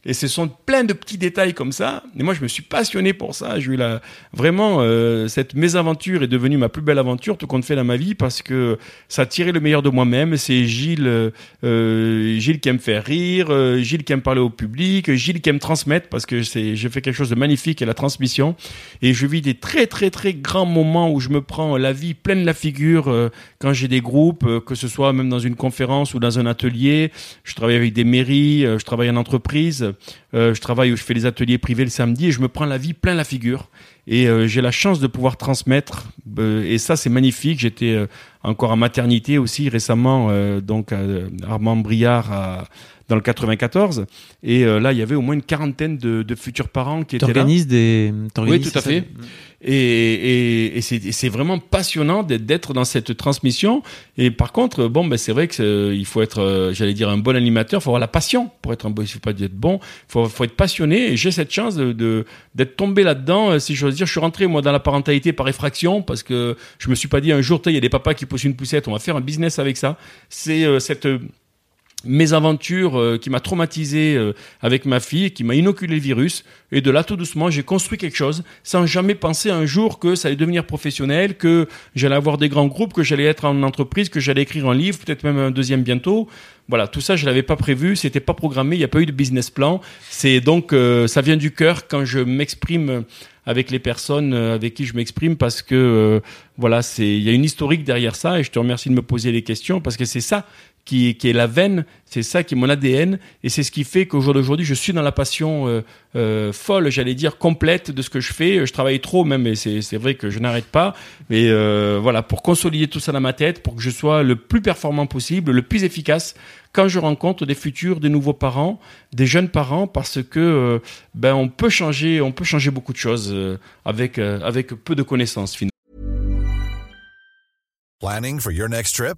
Et ce sont plein de petits détails comme ça. Et moi, je me suis passionné pour ça. J'ai eu la, vraiment, euh, cette mésaventure est devenue ma plus belle aventure, tout compte fait dans ma vie, parce que ça tiré le meilleur de moi-même. C'est Gilles, euh, euh, Gilles qui aime faire rire, euh, Gilles qui aime parler au public, Gilles qui aime transmettre, parce que c'est, j'ai fait quelque chose de magnifique et la transmission. Et je vis des très, très, très grands moments où je me prends la vie pleine la figure euh, quand j'ai des groupes, euh, que ce soit même dans une conférence ou dans un atelier. Je travaille avec des mairies, je travaille en entreprise. Je travaille, je fais les ateliers privés le samedi et je me prends la vie plein la figure. Et j'ai la chance de pouvoir transmettre. et ça, c'est magnifique. J'étais encore en maternité aussi récemment, donc Armand Briard dans le 94. Et euh, là, il y avait au moins une quarantaine de, de futurs parents qui étaient là. des. Oui, tout à fait. Et, et, et c'est vraiment passionnant d'être dans cette transmission. Et par contre, bon, ben c'est vrai que euh, il faut être, euh, j'allais dire, un bon animateur. Il faut avoir la passion pour être un bon. Il faut pas être bon. Il faut, faut, être passionné. Et j'ai cette chance de d'être tombé là-dedans. Si je veux dire, je suis rentré moi dans la parentalité par effraction parce que je me suis pas dit un jour, il y a des papas qui poussent une poussette. On va faire un business avec ça. C'est cette mes aventures euh, qui m'a traumatisé euh, avec ma fille, qui m'a inoculé le virus. Et de là, tout doucement, j'ai construit quelque chose sans jamais penser un jour que ça allait devenir professionnel, que j'allais avoir des grands groupes, que j'allais être en entreprise, que j'allais écrire un livre, peut-être même un deuxième bientôt. Voilà, tout ça, je l'avais pas prévu, c'était pas programmé, il n'y a pas eu de business plan. C'est donc, euh, ça vient du cœur quand je m'exprime avec les personnes avec qui je m'exprime parce que voilà, c'est il y a une historique derrière ça et je te remercie de me poser les questions parce que c'est ça qui, qui est la veine, c'est ça qui est mon ADN, et c'est ce qui fait qu'au jour d'aujourd'hui, je suis dans la passion euh, euh, folle, j'allais dire complète de ce que je fais. Je travaille trop même, et c'est vrai que je n'arrête pas. Mais euh, voilà, pour consolider tout ça dans ma tête, pour que je sois le plus performant possible, le plus efficace quand je rencontre des futurs, des nouveaux parents, des jeunes parents, parce que euh, ben on peut changer, on peut changer beaucoup de choses euh, avec euh, avec peu de connaissances finalement. Planning for your next trip?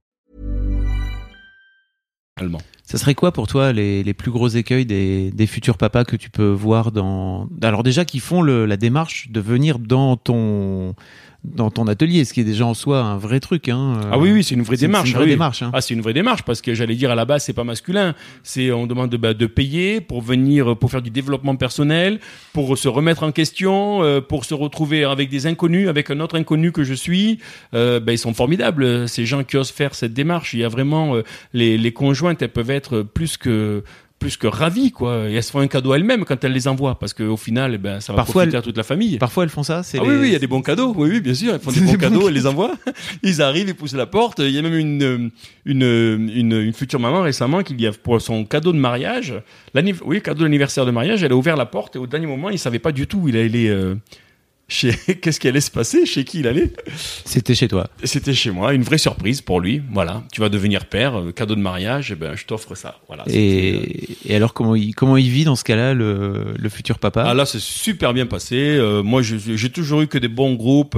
Ça serait quoi pour toi les, plus gros écueils des, futurs papas que tu peux voir dans... Alors déjà qui font la démarche de venir dans ton dans ton atelier, ce qui est déjà en soi un vrai truc. Hein. Ah oui, oui, c'est une vraie démarche. Une vraie démarche hein. Ah, c'est une vraie démarche parce que j'allais dire à la base, c'est pas masculin. C'est on demande de, bah, de payer pour venir, pour faire du développement personnel, pour se remettre en question, euh, pour se retrouver avec des inconnus, avec un autre inconnu que je suis. Euh, bah, ils sont formidables ces gens qui osent faire cette démarche. Il y a vraiment euh, les, les conjointes, elles peuvent être plus que plus que ravies, quoi. Et elles se font un cadeau elles-mêmes quand elles les envoient, parce qu'au final, eh ben, ça va parfois profiter à toute la famille. Parfois, elles font ça. Ah oui, oui, il y a des bons cadeaux. Oui, oui, bien sûr, elles font des bons cadeaux, elles les envoient. Ils arrivent, ils poussent la porte. Il y a même une une une, une future maman récemment qui pour son cadeau de mariage, oui, cadeau d'anniversaire de mariage, elle a ouvert la porte et au dernier moment, il savait pas du tout où il allait. Euh, qu'est-ce qui allait se passer, chez qui il allait? C'était chez toi. C'était chez moi, une vraie surprise pour lui. Voilà, tu vas devenir père, euh, cadeau de mariage, et eh ben je t'offre ça. Voilà. Et, euh, et, alors comment il comment il vit dans ce cas-là le, le futur papa? Ah là c'est super bien passé. Euh, moi j'ai toujours eu que des bons groupes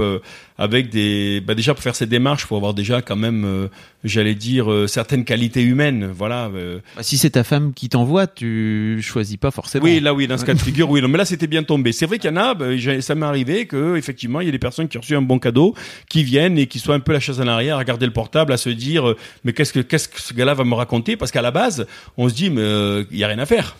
avec des bah déjà pour faire ces démarches, faut avoir déjà quand même, euh, j'allais dire euh, certaines qualités humaines, voilà. Euh. Bah, si c'est ta femme qui t'envoie, tu choisis pas forcément. Oui, là oui, dans ce cas de figure, oui. Non, mais là c'était bien tombé. C'est vrai qu'il y en a, bah, ça m'est arrivé que effectivement il y a des personnes qui ont reçu un bon cadeau, qui viennent et qui soient un peu la chaise en arrière, à regarder le portable, à se dire mais qu'est-ce que qu'est-ce que ce gars-là va me raconter? Parce qu'à la base, on se dit mais il y a rien à faire.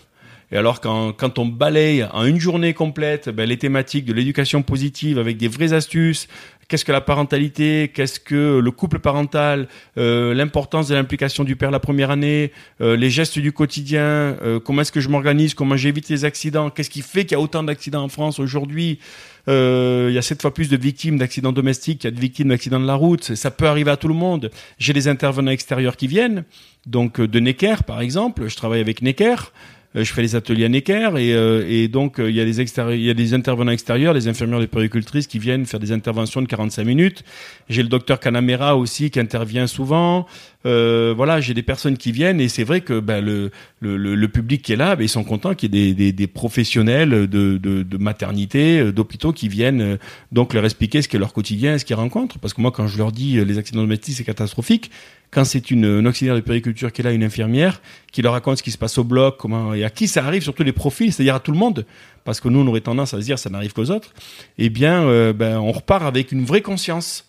Et alors quand, quand on balaye en une journée complète ben, les thématiques de l'éducation positive avec des vraies astuces, qu'est-ce que la parentalité, qu'est-ce que le couple parental, euh, l'importance de l'implication du père la première année, euh, les gestes du quotidien, euh, comment est-ce que je m'organise, comment j'évite les accidents, qu'est-ce qui fait qu'il y a autant d'accidents en France aujourd'hui, il y a sept fois plus de victimes d'accidents domestiques qu'il y a de victimes d'accidents de la route, ça peut arriver à tout le monde. J'ai des intervenants extérieurs qui viennent, donc de Necker par exemple, je travaille avec Necker. Je fais les ateliers à Necker et, et donc il y a des il y a des intervenants extérieurs, les infirmières, les péricultrices qui viennent faire des interventions de 45 minutes. J'ai le docteur Canamera aussi qui intervient souvent. Euh, voilà, j'ai des personnes qui viennent et c'est vrai que ben, le, le, le, public qui est là, ben, ils sont contents qu'il y ait des, des, des professionnels de, de, de maternité, euh, d'hôpitaux qui viennent euh, donc leur expliquer ce qu'est leur quotidien, ce qu'ils rencontrent. Parce que moi, quand je leur dis les accidents domestiques, c'est catastrophique. Quand c'est une, une, auxiliaire de périculture qui est là, une infirmière, qui leur raconte ce qui se passe au bloc, comment et à qui ça arrive, surtout les profils, c'est-à-dire à tout le monde, parce que nous, on aurait tendance à se dire ça n'arrive qu'aux autres. Eh bien, ben, on repart avec une vraie conscience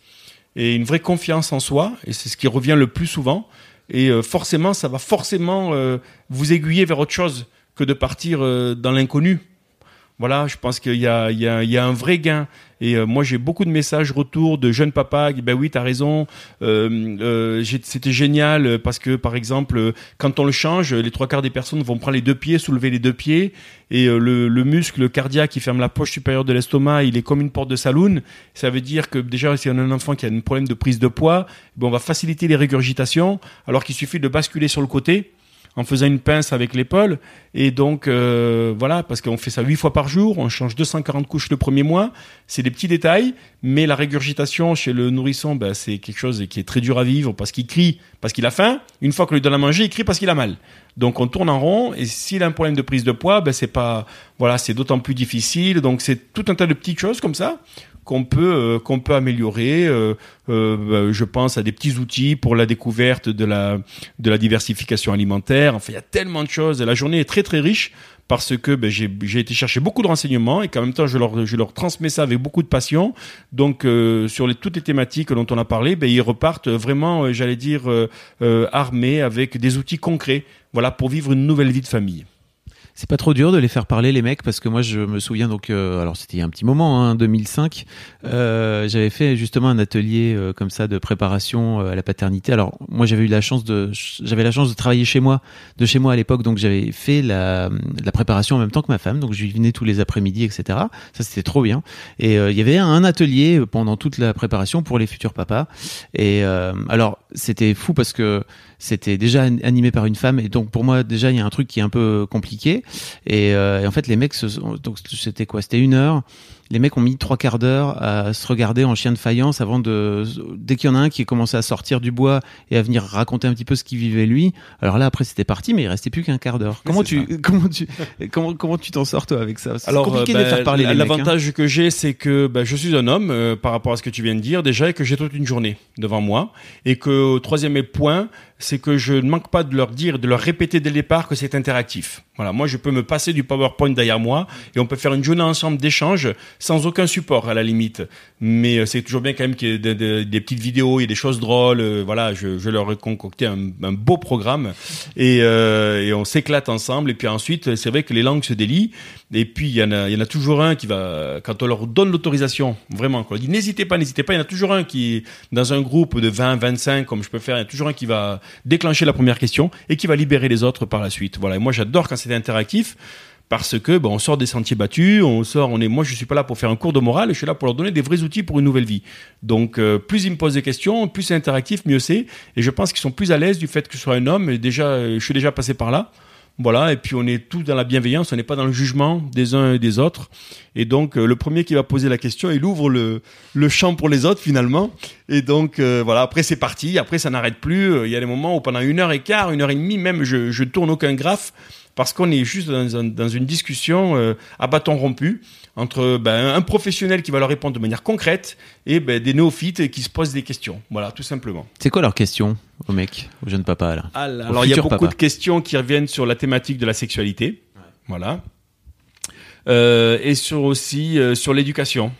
et une vraie confiance en soi, et c'est ce qui revient le plus souvent. Et euh, forcément, ça va forcément euh, vous aiguiller vers autre chose que de partir euh, dans l'inconnu. Voilà, je pense qu'il y, y, y a, un vrai gain. Et euh, moi, j'ai beaucoup de messages retour de jeunes papas qui, ben oui, t'as raison, euh, euh, c'était génial parce que, par exemple, quand on le change, les trois quarts des personnes vont prendre les deux pieds, soulever les deux pieds, et le, le, muscle cardiaque qui ferme la poche supérieure de l'estomac, il est comme une porte de saloon. Ça veut dire que déjà, si on a un enfant qui a un problème de prise de poids, ben, on va faciliter les régurgitations, alors qu'il suffit de basculer sur le côté en faisant une pince avec l'épaule. Et donc, euh, voilà, parce qu'on fait ça huit fois par jour, on change 240 couches le premier mois. C'est des petits détails, mais la régurgitation chez le nourrisson, ben, c'est quelque chose qui est très dur à vivre parce qu'il crie, parce qu'il a faim. Une fois qu'on lui donne à manger, il crie parce qu'il a mal. Donc, on tourne en rond. Et s'il a un problème de prise de poids, ben, c'est pas, voilà, c'est d'autant plus difficile. Donc, c'est tout un tas de petites choses comme ça qu'on peut euh, qu'on peut améliorer. Euh, euh, bah, je pense à des petits outils pour la découverte de la de la diversification alimentaire. Enfin, il y a tellement de choses. La journée est très très riche parce que ben, j'ai été chercher beaucoup de renseignements et qu'en même temps je leur, transmets ça avec beaucoup de passion. Donc sur les, toutes les thématiques dont on a parlé, ben, ils repartent vraiment, j'allais dire, armés avec des outils concrets, voilà, pour vivre une nouvelle vie de famille. C'est pas trop dur de les faire parler les mecs parce que moi je me souviens donc euh, alors c'était il y a un petit moment hein, 2005 euh, j'avais fait justement un atelier euh, comme ça de préparation euh, à la paternité. Alors moi j'avais eu la chance de j'avais la chance de travailler chez moi de chez moi à l'époque donc j'avais fait la, la préparation en même temps que ma femme donc je venais tous les après-midi etc ça c'était trop bien. Et il y avait un atelier pendant toute la préparation pour les futurs papas. Et alors c'était fou parce que c'était déjà animé par une femme. Et donc pour moi déjà il y a un truc qui est un peu compliqué. Et, euh, en fait les mecs donc c'était quoi? C'était une heure les mecs ont mis trois quarts d'heure à se regarder en chien de faïence avant de dès qu'il y en a un qui a commencé à sortir du bois et à venir raconter un petit peu ce qu'il vivait lui alors là après c'était parti mais il restait plus qu'un quart d'heure comment tu comment tu comment comment tu t'en sors toi avec ça? C'est compliqué de bah, faire parler l'avantage hein. que j'ai c'est que bah, je suis un homme euh, par rapport à ce que tu viens de dire déjà et que j'ai toute une journée devant moi et que troisième point c'est que je ne manque pas de leur dire, de leur répéter dès le départ que c'est interactif. Voilà, moi je peux me passer du PowerPoint derrière moi et on peut faire une journée ensemble d'échange sans aucun support à la limite. Mais euh, c'est toujours bien quand même qu'il y ait des, petites vidéos, il y a des choses drôles. Euh, voilà, je, leur ai concocté un, beau programme et, euh, et on s'éclate ensemble. Et puis ensuite, c'est vrai que les langues se délient. Et puis il y en a, il y en a toujours un qui va, quand on leur donne l'autorisation, vraiment, quand on dit n'hésitez pas, n'hésitez pas, il y en a toujours un qui, dans un groupe de 20, 25, comme je peux faire, il y a toujours un qui va déclencher la première question et qui va libérer les autres par la suite. Voilà. Et moi, j'adore quand c'est interactif parce que bon, on sort des sentiers battus, on sort, on est. Moi, je suis pas là pour faire un cours de morale, je suis là pour leur donner des vrais outils pour une nouvelle vie. Donc, euh, plus ils me posent des questions, plus c'est interactif, mieux c'est. Et je pense qu'ils sont plus à l'aise du fait que je sois un homme. Et déjà, je suis déjà passé par là. Voilà, et puis on est tous dans la bienveillance, on n'est pas dans le jugement des uns et des autres. Et donc euh, le premier qui va poser la question, il ouvre le, le champ pour les autres finalement. Et donc euh, voilà, après c'est parti, après ça n'arrête plus. Il y a des moments où pendant une heure et quart, une heure et demie même, je, je tourne aucun graphe parce qu'on est juste dans, une discussion euh, à bâton rompu entre ben, un professionnel qui va leur répondre de manière concrète et ben, des néophytes qui se posent des questions. Voilà, tout simplement. C'est quoi leurs questions aux mecs, aux jeunes papas là? Ah, Alors il y a beaucoup de questions qui reviennent sur la thématique de la sexualité. Voilà. Euh, et sur aussi euh, sur l'éducation.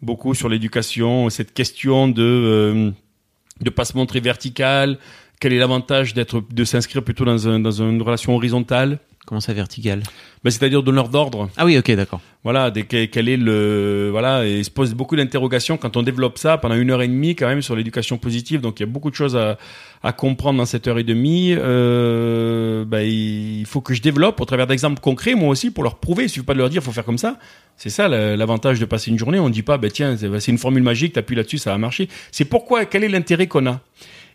Beaucoup sur l'éducation, cette question de euh, de pas se montrer vertical, quel est l'avantage d'être de s'inscrire plutôt dans, un, dans une relation horizontale? Comment ça vertical ben, C'est-à-dire donneur d'ordre. Ah oui, ok, d'accord. Voilà, quel est le voilà, et il se pose beaucoup d'interrogations quand on développe ça pendant une heure et demie quand même sur l'éducation positive. Donc il y a beaucoup de choses à, à comprendre dans cette heure et demie. Euh, ben, il faut que je développe au travers d'exemples concrets moi aussi pour leur prouver. Il suffit pas de leur dire faut faire comme ça. C'est ça l'avantage de passer une journée. On dit pas ben tiens c'est une formule magique, t'appuies là-dessus ça va marcher. C'est pourquoi quel est l'intérêt qu'on a?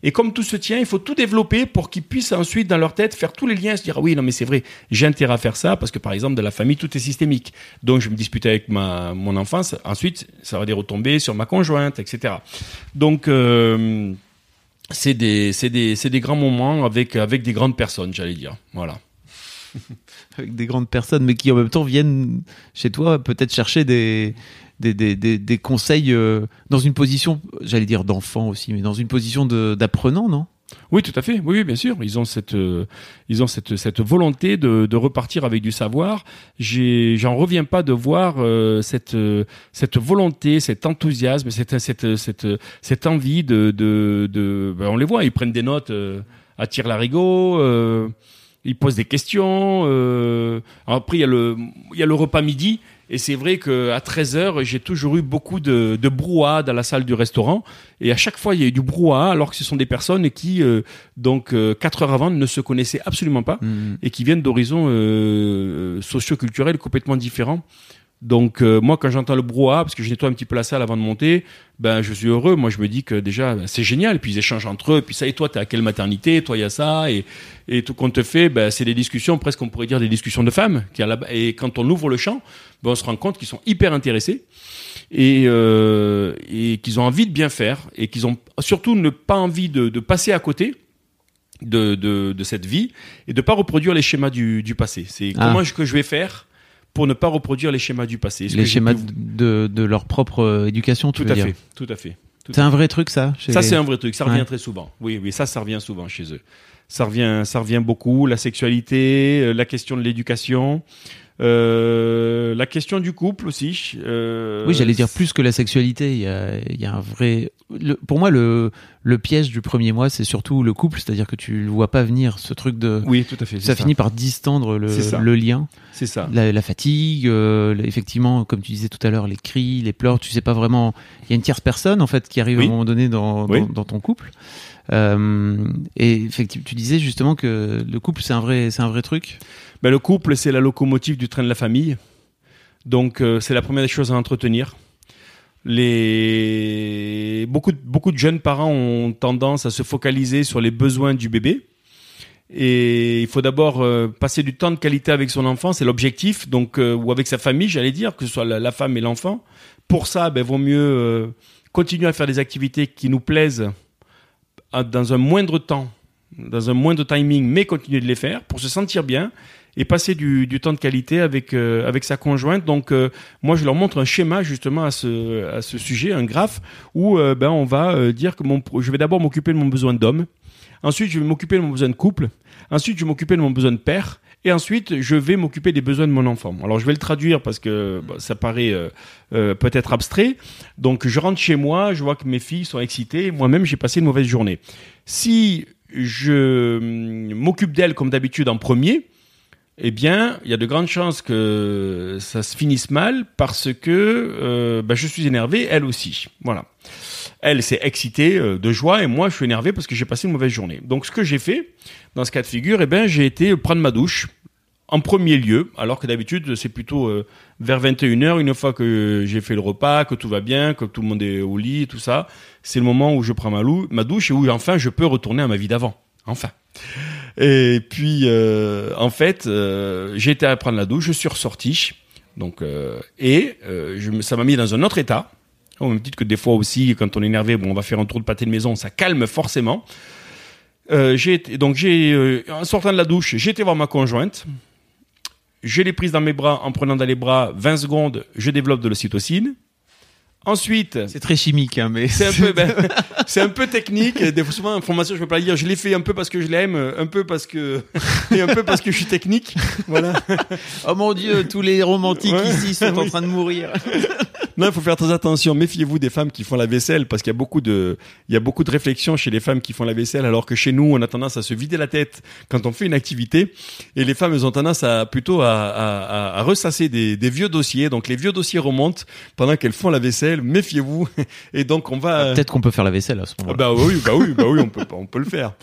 Et comme tout se tient, il faut tout développer pour qu'ils puissent ensuite, dans leur tête, faire tous les liens, se dire, ah oui, non, mais c'est vrai, j'ai intérêt à faire ça, parce que par exemple, dans la famille, tout est systémique. Donc, je me dispute avec ma, mon enfance, ensuite, ça va des retombées sur ma conjointe, etc. Donc, euh, c'est des, des, des grands moments avec, avec des grandes personnes, j'allais dire. Voilà. avec des grandes personnes, mais qui en même temps viennent chez toi peut-être chercher des, des, des, des, des conseils euh, dans une position, j'allais dire d'enfant aussi, mais dans une position d'apprenant, non? Oui, tout à fait. Oui, bien sûr. Ils ont cette, euh, ils ont cette, cette volonté de, de repartir avec du savoir. J'en reviens pas de voir euh, cette, euh, cette volonté, cet enthousiasme, cette, cette, cette, cette envie de, de, de ben, on les voit, ils prennent des notes euh, à tir larigot. Euh, ils posent des questions. Euh, après, il y a le, il y a le repas midi. Et c'est vrai qu'à 13h, j'ai toujours eu beaucoup de, de brouhaha dans la salle du restaurant. Et à chaque fois, il y a eu du brouhaha, alors que ce sont des personnes qui, euh, donc, euh, quatre heures avant, ne se connaissaient absolument pas et qui viennent d'horizons euh, socio-culturels complètement différents. Donc, euh, moi, quand j'entends le brouhaha, parce que je nettoie un petit peu la salle avant de monter, ben, je suis heureux. Moi, je me dis que déjà, ben, c'est génial. Et puis, ils échangent entre eux. Et puis, ça, et toi, t'es à quelle maternité? Toi, il y a ça. Et, et tout qu'on te fait, ben, c'est des discussions, presque on pourrait dire des discussions de femmes. Qui et quand on ouvre le champ, ben, on se rend compte qu'ils sont hyper intéressés et, euh, et qu'ils ont envie de bien faire et qu'ils ont surtout ne pas envie de, de passer à côté de, de, de cette vie et de pas reproduire les schémas du, du passé. C'est Ah. comment je- que je vais faire pour ne pas reproduire les schémas du passé. Les schémas pu- de, de leur propre éducation, tu Tout veux à dire fait, tout à fait. C'est un vrai truc, ça ça, les- c'est un vrai truc. Ça revient Ouais. très souvent. Oui, oui, ça, ça revient souvent chez eux. Ça revient, ça revient beaucoup. La sexualité, euh, la question de l'éducation, euh, la question du couple aussi. euh, Oui, j'allais dire plus que la sexualité. Il y a, il y a un vrai. le- pour moi, le, le piège du premier mois, c'est surtout le couple, c'est-à-dire que tu le vois pas venir, ce truc de. Oui, tout à fait. ça finit par distendre le, le lien, C'est ça. la, la fatigue, euh, effectivement, comme tu disais tout à l'heure, les cris, les pleurs. Tu sais pas vraiment. Il y a une tierce personne en fait qui arrive Oui. à un moment donné dans, Oui. dans, dans ton couple. Euh, et effectivement, tu disais justement que le couple, c'est un vrai, c'est un vrai truc. Ben, le couple, c'est la locomotive du train de la famille. Donc, euh, c'est la première des choses à entretenir. Les... Beaucoup, de- beaucoup de jeunes parents ont tendance à se focaliser sur les besoins du bébé. Et il faut d'abord euh, passer du temps de qualité avec son enfant, c'est l'objectif, donc euh, ou avec sa famille, j'allais dire, que ce soit la, femme et l'enfant. Pour ça, ben, vaut mieux continuer à faire des activités qui nous plaisent dans un moindre temps, dans un moindre timing, mais continuer de les faire pour se sentir bien et passer du, temps de qualité avec euh, avec sa conjointe. Donc euh, moi je leur montre un schéma justement à ce à ce sujet, un graphe où euh, ben on va dire que je vais d'abord m'occuper de mon besoin d'homme, ensuite je vais m'occuper de mon besoin de couple, ensuite je vais m'occuper de mon besoin de père. Et ensuite, je vais m'occuper des besoins de mon enfant. Alors, je vais le traduire parce que ça paraît peut-être abstrait. Donc, je rentre chez moi, je vois que mes filles sont excitées. Moi-même, j'ai passé une mauvaise journée. Si je hum, m'occupe d'elles comme d'habitude en premier, eh bien, il y a de grandes chances que ça se finisse mal parce que euh, bah, je suis énervé, elle aussi. Voilà. Elle s'est excitée euh, de joie et moi je suis énervé parce que j'ai passé une mauvaise journée. Donc ce que j'ai fait dans ce cas de figure, eh ben j'ai été prendre ma douche en premier lieu, alors que d'habitude c'est plutôt euh, vers 21h, une fois que j'ai fait le repas, que tout va bien, que tout le monde est au lit, tout ça, c'est le moment où je prends ma, ma douche et où enfin je peux retourner à ma vie d'avant. Enfin. Et puis, euh, en fait, euh, j'ai été à prendre la douche, je suis ressorti. Donc, euh, et ça m'a mis dans un autre état. Au même titre que des fois aussi, quand on est énervé, bon, on va faire un tour de pâté de maison, ça calme forcément. J'ai donc j'ai, en sortant de la douche, j'ai été voir ma conjointe. Je l'ai prise dans mes bras en prenant dans les bras 20 secondes, je développe de l'ocytocine. Ensuite, C'est très chimique, hein, mais c'est un peu, ben, c'est un peu technique. Des fois, souvent, en formation, je peux pas le dire. Je l'ai fait un peu parce que je l'aime, un peu parce que, et un peu parce que je suis technique. Voilà. oh mon dieu, tous les romantiques Ouais. ici sont en train de mourir. Non, il faut faire très attention. Méfiez-vous des femmes qui font la vaisselle parce qu'il y a beaucoup de, il y a beaucoup de réflexions chez les femmes qui font la vaisselle alors que chez nous, on a tendance à se vider la tête quand on fait une activité et les femmes, elles ont tendance à plutôt à, à, à- à ressasser des, des vieux dossiers. Donc les vieux dossiers remontent pendant qu'elles font la vaisselle. Méfiez-vous. Et donc on va. Peut-être qu'on peut faire la vaisselle à ce Ah moment-là. Bah oui, bah oui, bah oui, on peut, on peut le faire.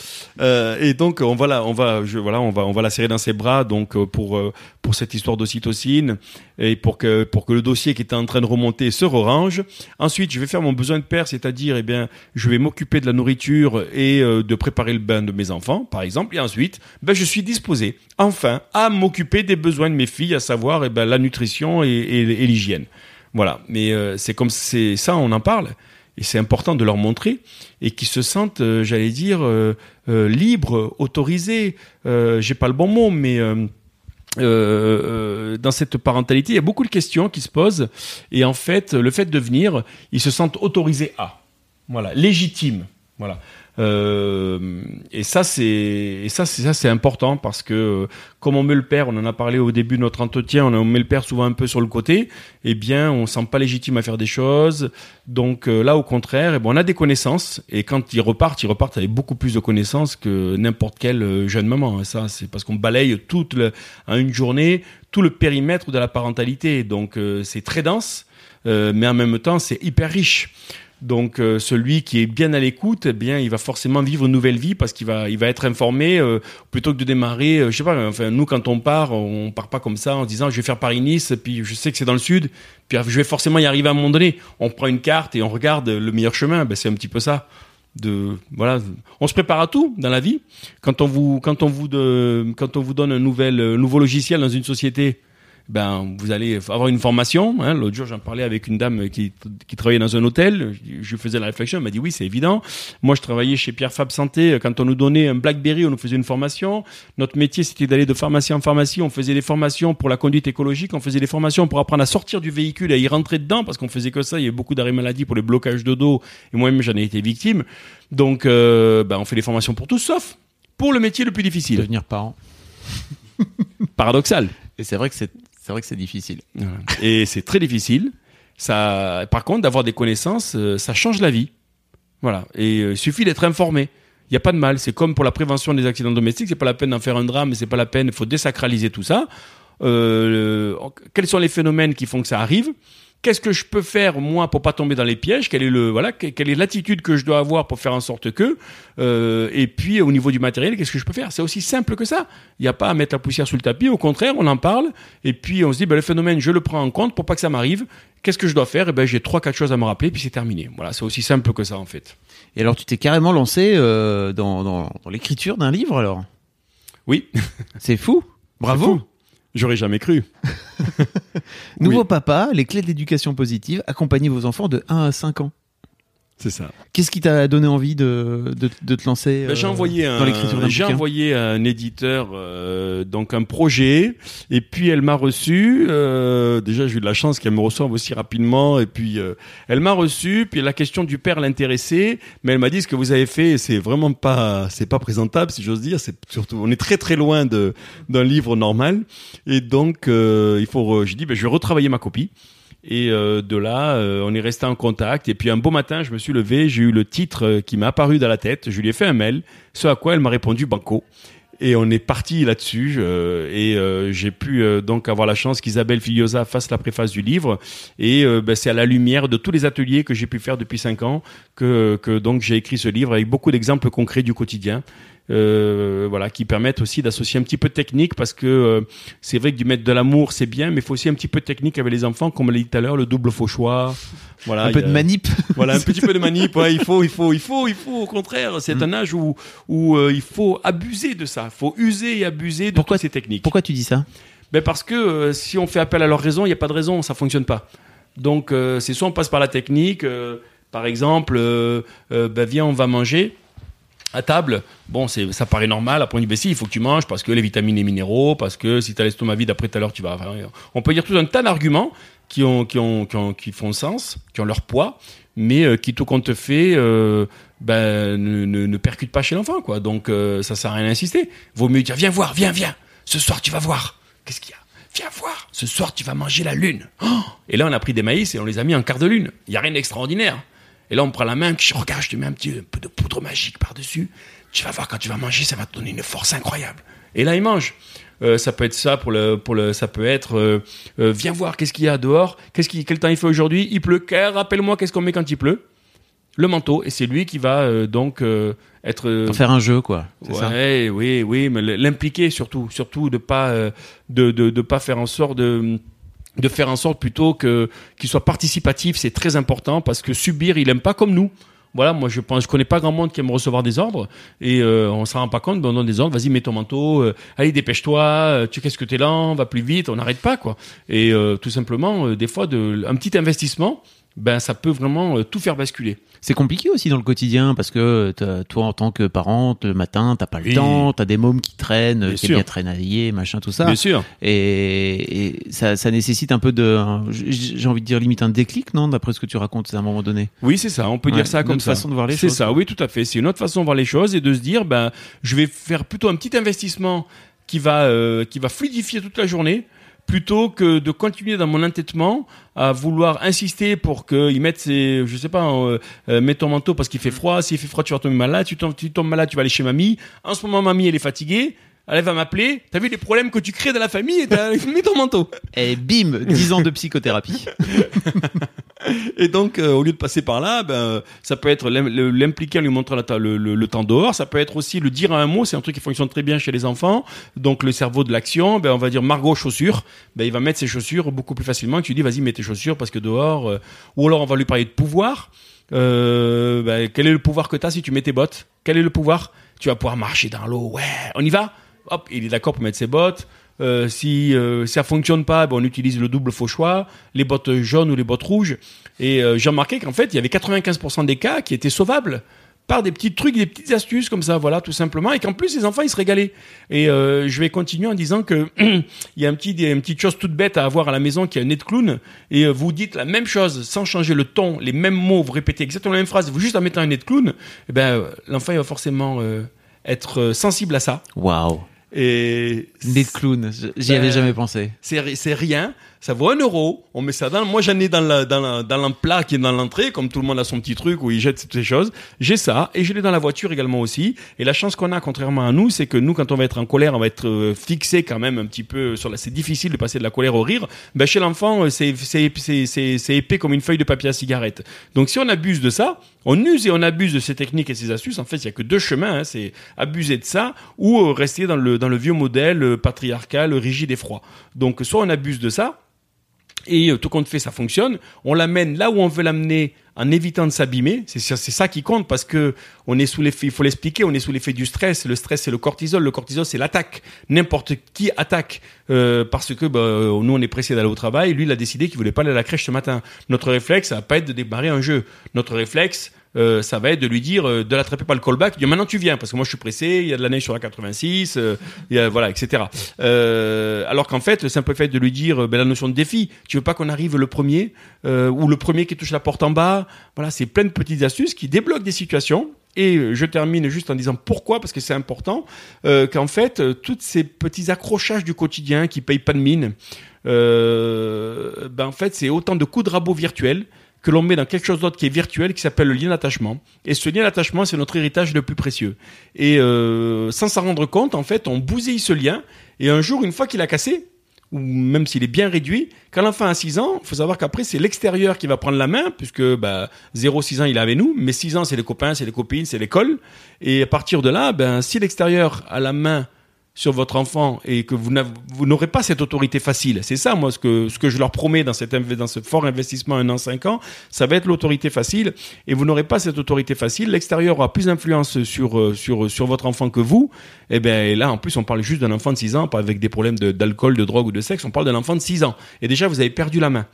Euh, et donc on va la, on va, je, voilà, on va, on va la serrer dans ses bras donc euh, pour euh, pour cette histoire d'ocytocine et pour que pour que le dossier qui était en train de remonter se range. Ensuite, je vais faire mon besoin de père, c'est-à-dire, eh bien, je vais m'occuper de la nourriture et euh, de préparer le bain de mes enfants, par exemple. Et ensuite, ben, je suis disposé, enfin, à m'occuper des besoins de mes filles, à savoir, eh ben, la nutrition et, et, l'hygiène. Voilà. Mais euh, c'est comme ça, on en parle. Et c'est important de leur montrer et qu'ils se sentent, euh, j'allais dire, libres, autorisés. J'ai pas le bon mot, mais euh, euh, dans cette parentalité, il y a beaucoup de questions qui se posent. Et en fait, le fait de venir, ils se sentent autorisés à. Voilà, légitimes. Voilà. Euh, et ça, c'est ça, c'est ça, c'est important parce que euh, comme on met le père, on en a parlé au début de notre entretien, on, met le père souvent un peu sur le côté. Eh bien, on sent pas légitime à faire des choses. Donc euh, là, au contraire, eh ben, on a des connaissances et quand ils repartent, ils repartent avec beaucoup plus de connaissances que n'importe quelle jeune maman. Et ça, c'est parce qu'on balaye toute le, en une journée tout le périmètre de la parentalité. Donc c'est très dense, mais en même temps, c'est hyper riche. Donc euh, celui qui est bien à l'écoute, eh bien il va forcément vivre une nouvelle vie parce qu'il va il va être informé euh, plutôt que de démarrer. Euh, je sais pas. Enfin nous quand on part, on part pas comme ça en disant je vais faire Paris-Nice, puis je sais que c'est dans le sud, puis je vais forcément y arriver à un moment donné. On prend une carte et on regarde le meilleur chemin. Ben, c'est un petit peu ça. De voilà, on se prépare à tout dans la vie. Quand on vous quand on vous de, quand on vous donne un nouvel un nouveau logiciel dans une société ben vous allez avoir une formation. Hein. L'autre jour, j'en parlais avec une dame qui, qui travaillait dans un hôtel. Je faisais la réflexion. Elle m'a dit oui, c'est évident. Moi, je travaillais chez Pierre Fab Santé. Quand on nous donnait un BlackBerry, on nous faisait une formation. Notre métier, c'était d'aller de pharmacie en pharmacie. On faisait des formations pour la conduite écologique. On faisait des formations pour apprendre à sortir du véhicule et à y rentrer dedans parce qu'on faisait que ça. Il y avait beaucoup d'arrêts maladie pour les blocages de dos. Et moi-même, j'en ai été victime. Donc, euh, ben, on fait des formations pour tous, sauf pour le métier le plus difficile. Devenir parent. Paradoxal. Et c'est vrai que c'est c'est vrai que c'est difficile. Et c'est très difficile. Ça, par contre, d'avoir des connaissances, euh, ça change la vie. Voilà. Et euh, il suffit d'être informé. Il n'y a pas de mal. C'est comme pour la prévention des accidents domestiques. C'est pas la peine d'en faire un drame. C'est pas la peine. Il faut désacraliser tout ça. Euh, quels sont les phénomènes qui font que ça arrive? Qu'est-ce que je peux faire moi pour pas tomber dans les pièges? Quelle est le voilà Quelle est l'attitude que je dois avoir pour faire en sorte que euh, Et puis au niveau du matériel, qu'est-ce que je peux faire? C'est aussi simple que ça. Il n'y a pas à mettre la poussière sous le tapis. Au contraire, on en parle et puis on se dit ben, le phénomène, je le prends en compte pour pas que ça m'arrive. Qu'est-ce que je dois faire? Et eh ben j'ai trois quatre choses à me rappeler puis c'est terminé. Voilà, c'est aussi simple que ça en fait. Et alors tu t'es carrément lancé euh, dans, dans, dans l'écriture d'un livre alors? Oui. c'est fou. Bravo. J'aurais jamais cru. Nouveau papa, les clés de l'éducation positive, accompagnez vos enfants de 1 à 5 ans. C'est ça. Qu'est-ce qui t'a donné envie de, de, de te lancer ben, J'ai euh, envoyé un, J'ai envoyé à un éditeur euh, donc un projet et puis elle m'a reçu. Euh, déjà j'ai eu de la chance qu'elle me reçoive aussi rapidement et puis euh, elle m'a reçu. Puis la question du père l'intéressait, mais elle m'a dit ce que vous avez fait c'est vraiment pas c'est pas présentable si j'ose dire. C'est surtout on est très très loin de d'un livre normal et donc euh, il faut. J'ai dit ben, je vais retravailler ma copie. Et euh, de là, euh, on est resté en contact. Et puis un beau matin, je me suis levé, j'ai eu le titre euh, qui m'a apparu dans la tête. Je lui ai fait un mail, ce à quoi elle m'a répondu Banco. Et on est parti là-dessus. et j'ai pu donc avoir la chance qu'Isabelle Filiosa fasse la préface du livre. Et ben, c'est à la lumière de tous les ateliers que j'ai pu faire depuis cinq ans que, que donc j'ai écrit ce livre avec beaucoup d'exemples concrets du quotidien euh, voilà, qui permettent aussi d'associer un petit peu de technique parce que euh, c'est vrai que du mettre de l'amour c'est bien, mais il faut aussi un petit peu de technique avec les enfants, comme on l'a dit tout à l'heure, le double faux choix. Voilà, un peu de manip. Voilà, un petit peu de manip. Ouais, il faut, il faut, il faut, il faut. Au contraire, c'est mm. un âge où où euh, il faut abuser de ça. Il faut user et abuser de pourquoi, ces techniques. Pourquoi tu dis ça? Ben parce que si on fait appel à leur raison, il n'y a pas de raison, ça fonctionne pas. Donc c'est soit on passe par la technique. par exemple, ben viens, on va manger à table, bon, ça paraît normal. Après, on dit, ben il faut que tu manges parce que les vitamines et minéraux, parce que si tu as l'estomac vide après tout à l'heure, tu vas. on peut dire tout un tas d'arguments qui, ont, qui, ont, qui, font sens, qui ont leur poids, mais euh, qui, tout compte fait, euh, ben, ne, ne, percutent pas chez l'enfant, quoi. Donc, euh, ça sert à rien d'insister. Vaut mieux dire, viens voir, viens, viens. Ce soir, tu vas voir. Qu'est-ce qu'il y a? Viens voir. Ce soir, tu vas manger la lune. Oh et là, on a pris des maïs et on les a mis en quart de lune. Il n'y a rien d'extraordinaire. Et là, on prend la main, je regarde, je te mets un petit peu de poudre magique par-dessus. Tu vas voir, quand tu vas manger, ça va te donner une force incroyable. Et là, il mange. Euh, ça peut être ça pour le, pour le, ça peut être, euh, euh, viens voir qu'est-ce qu'il y a dehors, qu'est-ce qui, quel temps il fait aujourd'hui, il pleut, rappelle-moi qu'est-ce qu'on met quand il pleut? Le manteau, et c'est lui qui va donc être. faire un jeu, quoi. Ouais, oui, oui, mais l'impliquer surtout, surtout de pas, de, de, de, pas faire en sorte de de faire en sorte plutôt que qu'il soit participatif, c'est très important parce que subir, il aime pas comme nous. Voilà, moi je pense, je connais pas grand monde qui aime recevoir des ordres et euh, on s'en rend pas compte. Ben, on donne des ordres, vas-y mets ton manteau, euh, allez dépêche-toi, euh, tu qu'est-ce que t'es lent, va plus vite, on n'arrête pas quoi. Et euh, tout simplement, euh, des fois, de, un petit investissement, ben ça peut vraiment euh, tout faire basculer. C'est compliqué aussi dans le quotidien parce que t'as- toi, en tant que parent, le matin, t'as pas le Oui. temps, t'as des mômes qui traînent, Bien qui sûr. bien traînaillés, machin, tout ça. Bien sûr. Et, et ça, ça nécessite un peu de, j'ai envie de dire limite un déclic, non, d'après ce que tu racontes à un moment donné? Oui, c'est ça. On peut Ouais, dire ça une comme autre ça. façon de voir les C'est choses, ça. quoi. Oui, tout à fait. C'est une autre façon de voir les choses et de se dire, ben, je vais faire plutôt un petit investissement qui va, euh, qui va fluidifier toute la journée plutôt que de continuer dans mon entêtement à vouloir insister pour qu'ils mettent ses, je sais pas, euh, euh, mets ton manteau parce qu'il fait froid. S'il fait froid, tu vas tomber malade. Tu tombes, tu tombes malade, tu vas aller chez mamie. En ce moment, mamie, elle est fatiguée. Elle va m'appeler. T'as vu les problèmes que tu crées dans la famille et t'as- mets ton manteau. Et bim, 10 ans de psychothérapie. Et donc, euh, au lieu de passer par là, ben, ça peut être l'impliquer en lui montrant la le, le- le temps dehors. Ça peut être aussi le dire à un mot. C'est un truc qui fonctionne très bien chez les enfants. Donc, le cerveau de l'action, ben, on va dire Margot chaussures. Ben, il va mettre ses chaussures beaucoup plus facilement. Tu dis, vas-y, mets tes chaussures parce que dehors. euh, Ou alors, on va lui parler de pouvoir. Euh, ben, quel est le pouvoir que tu as si tu mets tes bottes? Quel est le pouvoir? Tu vas pouvoir marcher dans l'eau. Ouais, on y va? Hop, il est d'accord pour mettre ses bottes. Euh, si euh, ça fonctionne pas, ben, on utilise le double faux choix, les bottes jaunes ou les bottes rouges. Et euh, j'ai remarqué qu'en fait, il y avait 95% des cas qui étaient sauvables par des petits trucs, des petites astuces comme ça, voilà, tout simplement, et qu'en plus les enfants ils se régalaient. Et euh, je vais continuer en disant que il y a un petit, une petite chose toute bête à avoir à la maison qui est un nez de clown, et vous dites la même chose sans changer le ton, les mêmes mots, vous répétez exactement la même phrase, vous juste en mettant un nez de clown, et ben euh, l'enfant il va forcément être sensible à ça. Waouh. Et Nez de clown, j'y avais jamais pensé. c'est rien, ça vaut un euro. On met ça dans. Moi, j'en ai dans la, dans la, dans qui est dans l'entrée, comme tout le monde a son petit truc où il jette toutes ces choses. J'ai ça et je l'ai dans la voiture également aussi. Et la chance qu'on a, contrairement à nous, c'est que nous, quand on va être en colère, on va être euh, fixé quand même un petit peu sur la. C'est difficile de passer de la colère au rire. Ben chez l'enfant, euh, c'est c'est c'est c'est épais comme une feuille de papier à cigarette. Donc si on abuse de ça, on use et on abuse de ces techniques et ces astuces. En fait, il y a que deux chemins. hein. c'est abuser de ça ou euh, rester dans le dans le vieux modèle patriarcal, rigide et froid. Donc soit on abuse de ça et euh, tout compte fait, ça fonctionne. On l'amène là où on veut l'amener en évitant de s'abîmer. C'est ça- c'est ça qui compte parce que on est sous l'effet, il faut l'expliquer, on est sous l'effet du stress. Le stress, c'est le cortisol. Le cortisol, c'est l'attaque. N'importe qui attaque euh, parce que bah, euh, nous, on est pressé d'aller au travail. Lui, il a décidé qu'il voulait pas aller à la crèche ce matin. Notre réflexe, ça va pas être de démarrer un jeu. Notre réflexe, euh, ça va être de lui dire euh, de l'attraper par le callback, dire maintenant tu viens parce que moi je suis pressé, il y a de la neige sur la 86, euh, y a, voilà, etc. Alors qu'en fait, le simple fait de lui dire ben, la notion de défi, tu veux pas qu'on arrive le premier ou le premier qui touche la porte en bas, voilà, c'est plein de petites astuces qui débloquent des situations. Et je termine juste en disant pourquoi, parce que c'est important, qu'en fait, tous ces petits accrochages du quotidien qui payent pas de mine, ben en fait, c'est autant de coups de rabot virtuels que l'on met dans quelque chose d'autre qui est virtuel, qui s'appelle le lien d'attachement. Et ce lien d'attachement, c'est notre héritage le plus précieux. Et euh, sans s'en rendre compte, en fait, on bousille ce lien. Et un jour, une fois qu'il a cassé, ou même s'il est bien réduit, quand l'enfant a 6 ans, il faut savoir qu'après, c'est l'extérieur qui va prendre la main, puisque bah, 0-6 ans, il est avec nous, mais 6 ans, c'est les copains, c'est les copines, c'est l'école. Et à partir de là, ben, si l'extérieur a la main sur votre enfant et que vous n'aurez pas cette autorité facile. C'est ça, moi, ce que, ce que je leur promets dans, cet, inv- dans ce fort investissement un an, cinq ans, ça va être l'autorité facile et vous n'aurez pas cette autorité facile. L'extérieur aura plus d'influence sur, euh, sur, sur votre enfant que vous. Et ben et là, en plus, on parle juste d'un enfant de 6 ans, pas avec des problèmes de- d'alcool, de, drogue ou de sexe, on parle d'un enfant de 6 ans. Et déjà, vous avez perdu la main.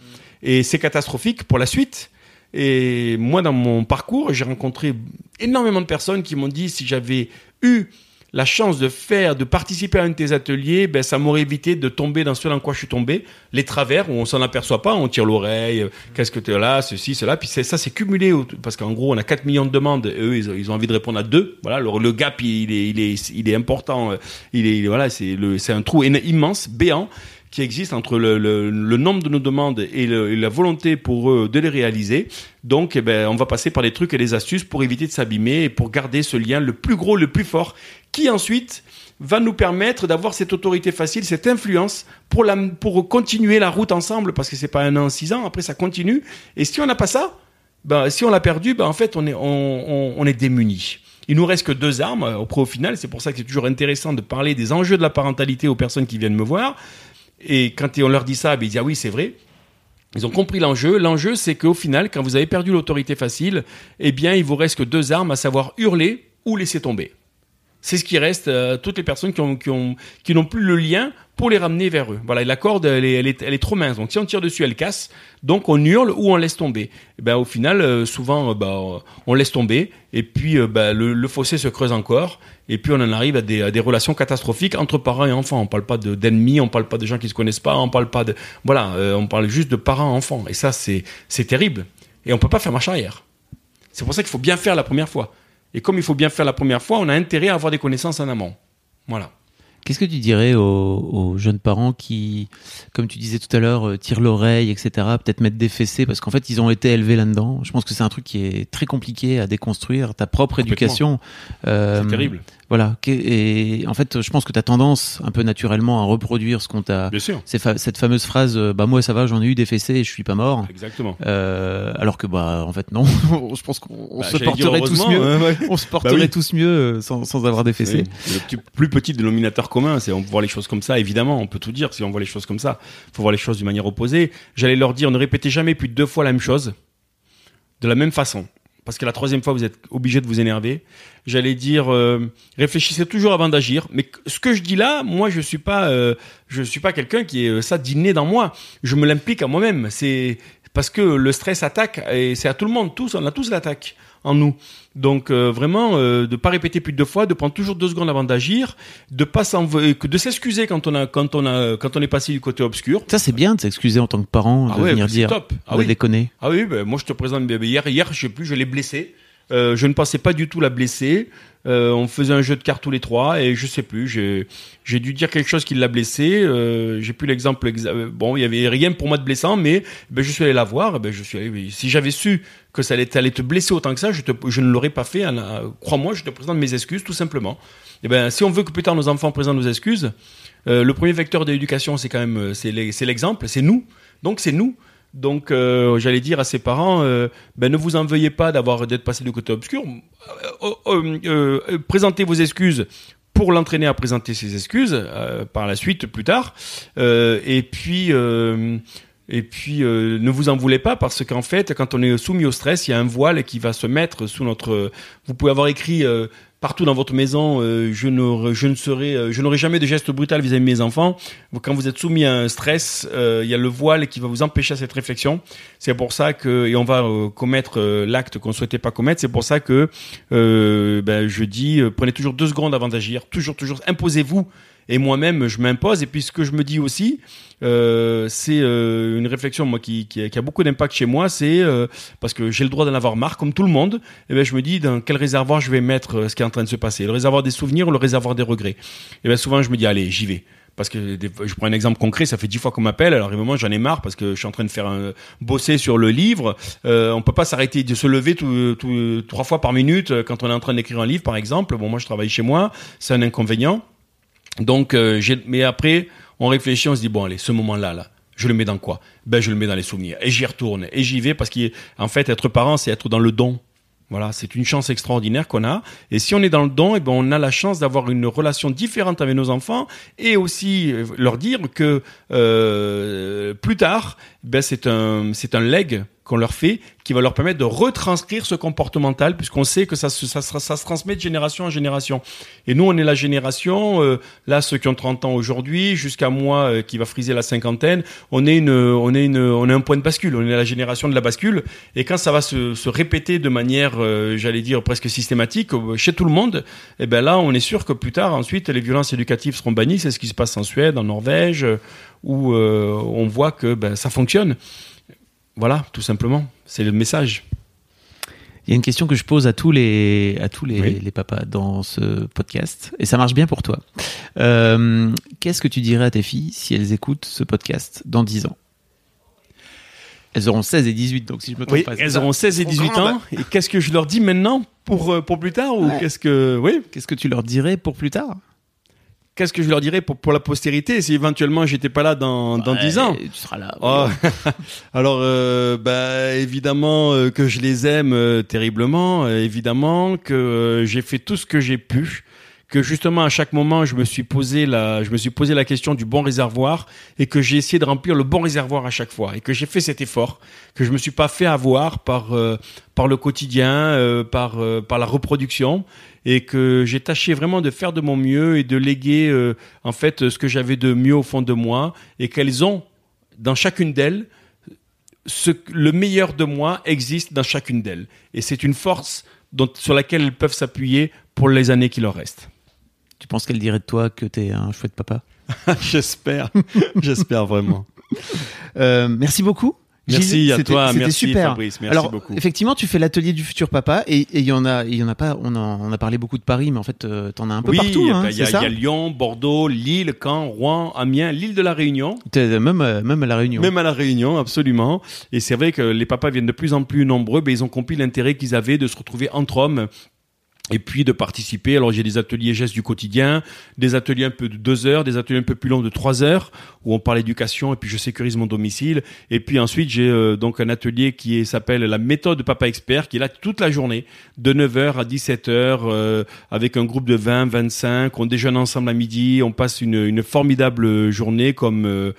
Et c'est catastrophique pour la suite. Et moi, dans mon parcours, j'ai rencontré énormément de personnes qui m'ont dit si j'avais eu la chance de faire, de participer à un de tes ateliers, ben, ça m'aurait évité de tomber dans ce dans quoi je suis tombé, les travers où on s'en aperçoit pas, on tire l'oreille, euh, qu'est-ce que tu là, ceci, cela, puis ça c'est cumulé parce qu'en gros on a 4 millions de demandes, et eux ils ont, envie de répondre à deux, voilà, le, le gap il est, il est, il est important, euh, il est, il est- voilà, c'est le, c'est un trou immense, béant qui existe entre le, le, le nombre de nos demandes et, le- et la volonté pour eux de les réaliser. Donc, eh ben, on va passer par des trucs et des astuces pour éviter de s'abîmer et pour garder ce lien le plus gros, le plus fort, qui ensuite va nous permettre d'avoir cette autorité facile, cette influence pour, pour continuer la route ensemble, parce que c'est pas un an, six ans, après ça continue. Et si on n'a pas ça, ben, si on l'a perdu, ben, en fait, on est, on est démuni. Il nous reste que deux armes euh, au pro au final. C'est pour ça que c'est toujours intéressant de parler des enjeux de la parentalité aux personnes qui viennent me voir. Et quand on leur dit ça, ben, ils disent ah oui, c'est vrai. Ils ont compris l'enjeu. L'enjeu, c'est qu'au final, quand vous avez perdu l'autorité facile, eh bien, il vous reste que deux armes, à savoir hurler ou laisser tomber. C'est ce qui reste à toutes les personnes qui, ont, qui, ont, qui n'ont plus le lien pour les ramener vers eux. Voilà, la corde, elle est, trop mince. Donc si on tire dessus, elle casse. Donc on hurle ou on laisse tomber. Et ben, au final, euh, souvent, euh, bah, on laisse tomber. Et puis euh, bah, le, fossé se creuse encore. Et puis on en arrive à des, relations catastrophiques entre parents et enfants. On parle pas de, d'ennemis, on parle pas de gens qui se connaissent pas, on parle pas de... Voilà, on parle juste de parents-enfants. Et ça, c'est, terrible. Et on peut pas faire marche arrière. C'est pour ça qu'il faut bien faire la première fois. Et comme il faut bien faire la première fois, on a intérêt à avoir des connaissances en amont. Voilà. Qu'est-ce que tu dirais aux, aux, jeunes parents qui, comme tu disais tout à l'heure, euh, tirent l'oreille, etc., peut-être mettre des fessées, parce qu'en fait, ils ont été élevés là-dedans. Je pense que c'est un truc qui est très compliqué à déconstruire. Ta propre éducation. Euh, c'est terrible. Voilà. Et en fait, je pense que tu as tendance un peu naturellement à reproduire ce qu'on t'a. Bien sûr. Cette fameuse phrase, euh, bah moi ça va, j'en ai eu des fessées et je suis pas mort. Exactement. Euh, alors que bah en fait non, je pense qu'on bah, se porterait tous mieux. Ouais. On se porterait bah oui. tous mieux euh, sans, sans avoir des fessées. Oui. Le plus petit dénominateur commun, c'est on peut voir les choses comme ça. Évidemment, on peut tout dire si on voit les choses comme ça. Faut voir les choses d'une manière opposée. J'allais leur dire, ne répétez jamais plus de deux fois la même chose de la même façon parce que la troisième fois, vous êtes obligé de vous énerver. J'allais dire, euh, réfléchissez toujours avant d'agir. Mais ce que je dis là, moi, je suis pas, euh, je suis pas quelqu'un qui est euh, ça d'inné dans moi. Je me l'implique à moi-même. C'est parce que le stress attaque et c'est à tout le monde, tous, on a tous l'attaque en nous. Donc euh, vraiment, euh, de pas répéter plus de deux fois, de prendre toujours deux secondes avant d'agir, de pas de s'excuser quand on a quand on a quand on est passé du côté obscur. Ça c'est bien de s'excuser en tant que parent, ah de ouais, venir dire, top. Ah de oui. déconner. Ah oui, ben, moi je te présente hier hier je sais plus, je l'ai blessé. Euh, je ne pensais pas du tout la blesser. Euh, on faisait un jeu de cartes tous les trois et je sais plus. J'ai dû dire quelque chose qui l'a blessé. Euh, j'ai plus l'exemple. Bon, il y avait rien pour moi de blessant, mais ben, je suis allé la voir. Ben, je suis allé, si j'avais su que ça allait, te blesser autant que ça, je, ne l'aurais pas fait. Crois-moi, je te présente mes excuses tout simplement. Et ben, si on veut que plus tard nos enfants présentent nos excuses, le premier vecteur de l'éducation, c'est quand même c'est l'exemple, c'est nous. Donc c'est nous. Donc, euh, j'allais dire à ses parents, euh, ben, ne vous en veuillez pas d'avoir d'être passé du côté obscur. Euh, présentez vos excuses pour l'entraîner à présenter ses excuses par la suite, plus tard. et puis. Et puis, ne vous en voulez pas parce qu'en fait, quand on est soumis au stress, il y a un voile qui va se mettre sous notre. Vous pouvez avoir écrit partout dans votre maison, euh, je ne, je ne serai, je n'aurai jamais de geste brutal vis-à-vis de mes enfants. Quand vous êtes soumis à un stress, il y a le voile qui va vous empêcher à cette réflexion. C'est pour ça que, et on va commettre l'acte qu'on souhaitait pas commettre. C'est pour ça que, ben, je dis, prenez toujours deux secondes avant d'agir. Toujours, toujours, imposez-vous et moi-même je m'impose et puis ce que je me dis aussi euh, c'est euh, une réflexion moi qui, a beaucoup d'impact chez moi c'est euh, parce que j'ai le droit d'en avoir marre comme tout le monde et ben je me dis dans quel réservoir je vais mettre ce qui est en train de se passer? Le réservoir des souvenirs ou le réservoir des regrets? Et ben souvent je me dis allez j'y vais parce que je prends un exemple concret, ça fait dix fois qu'on m'appelle. Alors, à un moment, j'en ai marre parce que je suis en train de faire bosser sur le livre. Euh, on peut pas s'arrêter de se lever trois fois par minute quand on est en train d'écrire un livre, par exemple. Bon, moi, je travaille chez moi, c'est un inconvénient. Donc, euh, mais après, on réfléchit, on se dit bon, allez, ce moment-là, là, je le mets dans quoi? Ben, je le mets dans les souvenirs et j'y retourne et j'y vais parce qu'en fait, être parent, c'est être dans le don. Voilà, c'est une chance extraordinaire qu'on a. Et si on est dans le don, eh ben on a la chance d'avoir une relation différente avec nos enfants et aussi euh, leur dire que euh, plus tard, ben c'est un c'est un leg qu'on leur fait qui va leur permettre de retranscrire ce comportemental puisqu'on sait que ça se, ça, ça, se transmet de génération en génération. Et nous, on est la génération, euh, là, ceux qui ont 30 ans aujourd'hui, jusqu'à moi euh, qui va friser la cinquantaine, on est, une, on, est une, on est un point de bascule, on est la génération de la bascule. Et quand ça va se, se répéter de manière, euh, j'allais dire, presque systématique euh, chez tout le monde, et eh ben là, on est sûr que plus tard, ensuite, les violences éducatives seront bannies. C'est ce qui se passe en Suède, en Norvège, où on voit que ben, ça fonctionne. Voilà, tout simplement. C'est le message. Il y a une question que je pose à tous les, à tous les, oui. les papas dans ce podcast, et ça marche bien pour toi. Euh, Qu'est-ce que tu dirais à tes filles si elles écoutent ce podcast dans 10 ans? Elles auront 16 et 18, donc si je me trompe oui, pas. Elles auront 16 et 18 ans. Et qu'est-ce que je leur dis maintenant pour, euh, pour plus tard ou ouais. qu'est-ce que, oui. Qu'est-ce que tu leur dirais pour plus tard? Qu'est-ce que je leur dirais pour, pour la postérité si éventuellement j'étais pas là dans, dans ouais, 10 ans Tu seras là. Oh. Alors, euh, bah, évidemment euh, que je les aime euh, terriblement, évidemment que j'ai fait tout ce que j'ai pu, que justement à chaque moment je me suis posé la, je me suis posé la question du bon réservoir et que j'ai essayé de remplir le bon réservoir à chaque fois et que j'ai fait cet effort, que je me suis pas fait avoir par euh, par le quotidien, euh, par euh, par la reproduction et que j'ai tâché vraiment de faire de mon mieux et de léguer en fait ce que j'avais de mieux au fond de moi et qu'elles ont dans chacune d'elles ce, le meilleur de moi existe dans chacune d'elles. Et c'est une force dont, sur laquelle elles peuvent s'appuyer pour les années qui leur restent. Tu penses qu'elle dirait de toi que tu es un chouette papa J'espère, j'espère vraiment. Euh, merci beaucoup. Merci à toi, merci super. Fabrice, merci Alors, beaucoup. Effectivement, tu fais l'atelier du futur papa et il y en a, il y en a pas. On, on a parlé beaucoup de Paris, mais en fait, euh, t'en as un peu oui, partout. il hein, y, a- c'est il y a Lyon, Bordeaux, Lille, Caen, Rouen, Amiens, l'île de la Réunion. T'es- Même, euh, même à la Réunion. Même à la Réunion, absolument. Et c'est vrai que les papas viennent de plus en plus nombreux, mais ils ont compris l'intérêt qu'ils avaient de se retrouver entre hommes. Et puis de participer. Alors j'ai des ateliers gestes du quotidien, des ateliers un peu de deux heures, des ateliers un peu plus longs de trois heures, où on parle éducation et puis je sécurise mon domicile. Et puis ensuite j'ai euh, donc un atelier qui s'appelle la méthode Papa Expert, qui est là toute la journée, de 9h à 17h, euh, avec un groupe de 20, 25. On déjeune ensemble à midi, on passe une, une formidable journée comme euh,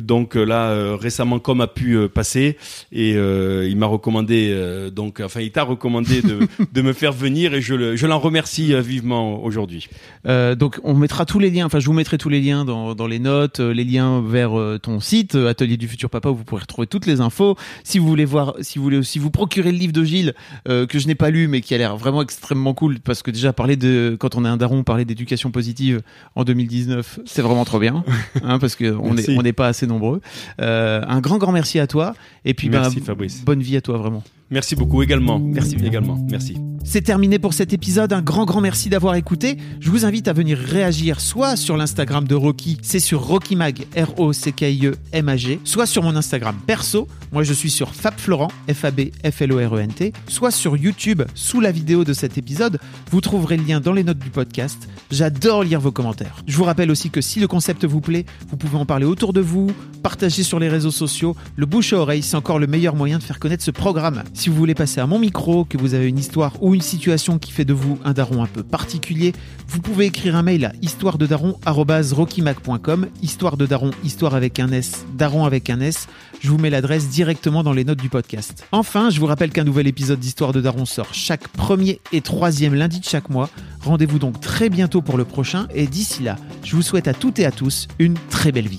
donc euh, là euh, récemment comme a pu euh, passer et il m'a recommandé donc enfin il t'a recommandé de, de me faire venir et je le, je l'en remercie vivement aujourd'hui. Donc on mettra tous les liens, enfin je vous mettrai tous les liens dans, dans les notes, les liens vers ton site Atelier du futur papa où vous pourrez retrouver toutes les infos. Si vous voulez voir, si vous voulez aussi vous procurer le livre de Gilles euh, que je n'ai pas lu mais qui a l'air vraiment extrêmement cool parce que déjà parler de quand on est un daron, parler d'éducation positive en 2019, c'est vraiment trop bien, hein, parce que on Merci. est on n'est pas assez nombreux. Euh, un grand grand merci à toi et puis ben, Merci, Fabrice. bonne vie à toi vraiment. Merci beaucoup également. Merci bien. également. Merci. C'est terminé pour cet épisode. Un grand, grand merci d'avoir écouté. Je vous invite à venir réagir soit sur l'Instagram de Rocky, c'est sur RockyMag, R-O-C-K-I-E-M-A-G, soit sur mon Instagram perso. Moi, je suis sur FabFlorent, F-A-B-F-L-O-R-E-N-T, soit sur YouTube, sous la vidéo de cet épisode. Vous trouverez le lien dans les notes du podcast. J'adore lire vos commentaires. Je vous rappelle aussi que si le concept vous plaît, vous pouvez en parler autour de vous, partager sur les réseaux sociaux. Le bouche à oreille, c'est encore le meilleur moyen de faire connaître ce programme. Si vous voulez passer à mon micro, que vous avez une histoire ou une situation qui fait de vous un daron un peu particulier, vous pouvez écrire un mail à histoirededaron@rockymac.com, histoire de daron, histoire avec un S, daron avec un S. Je vous mets l'adresse directement dans les notes du podcast. Enfin, je vous rappelle qu'un nouvel épisode d'Histoire de Daron sort chaque premier et troisième lundi de chaque mois. Rendez-vous donc très bientôt pour le prochain et d'ici là, je vous souhaite à toutes et à tous une très belle vie.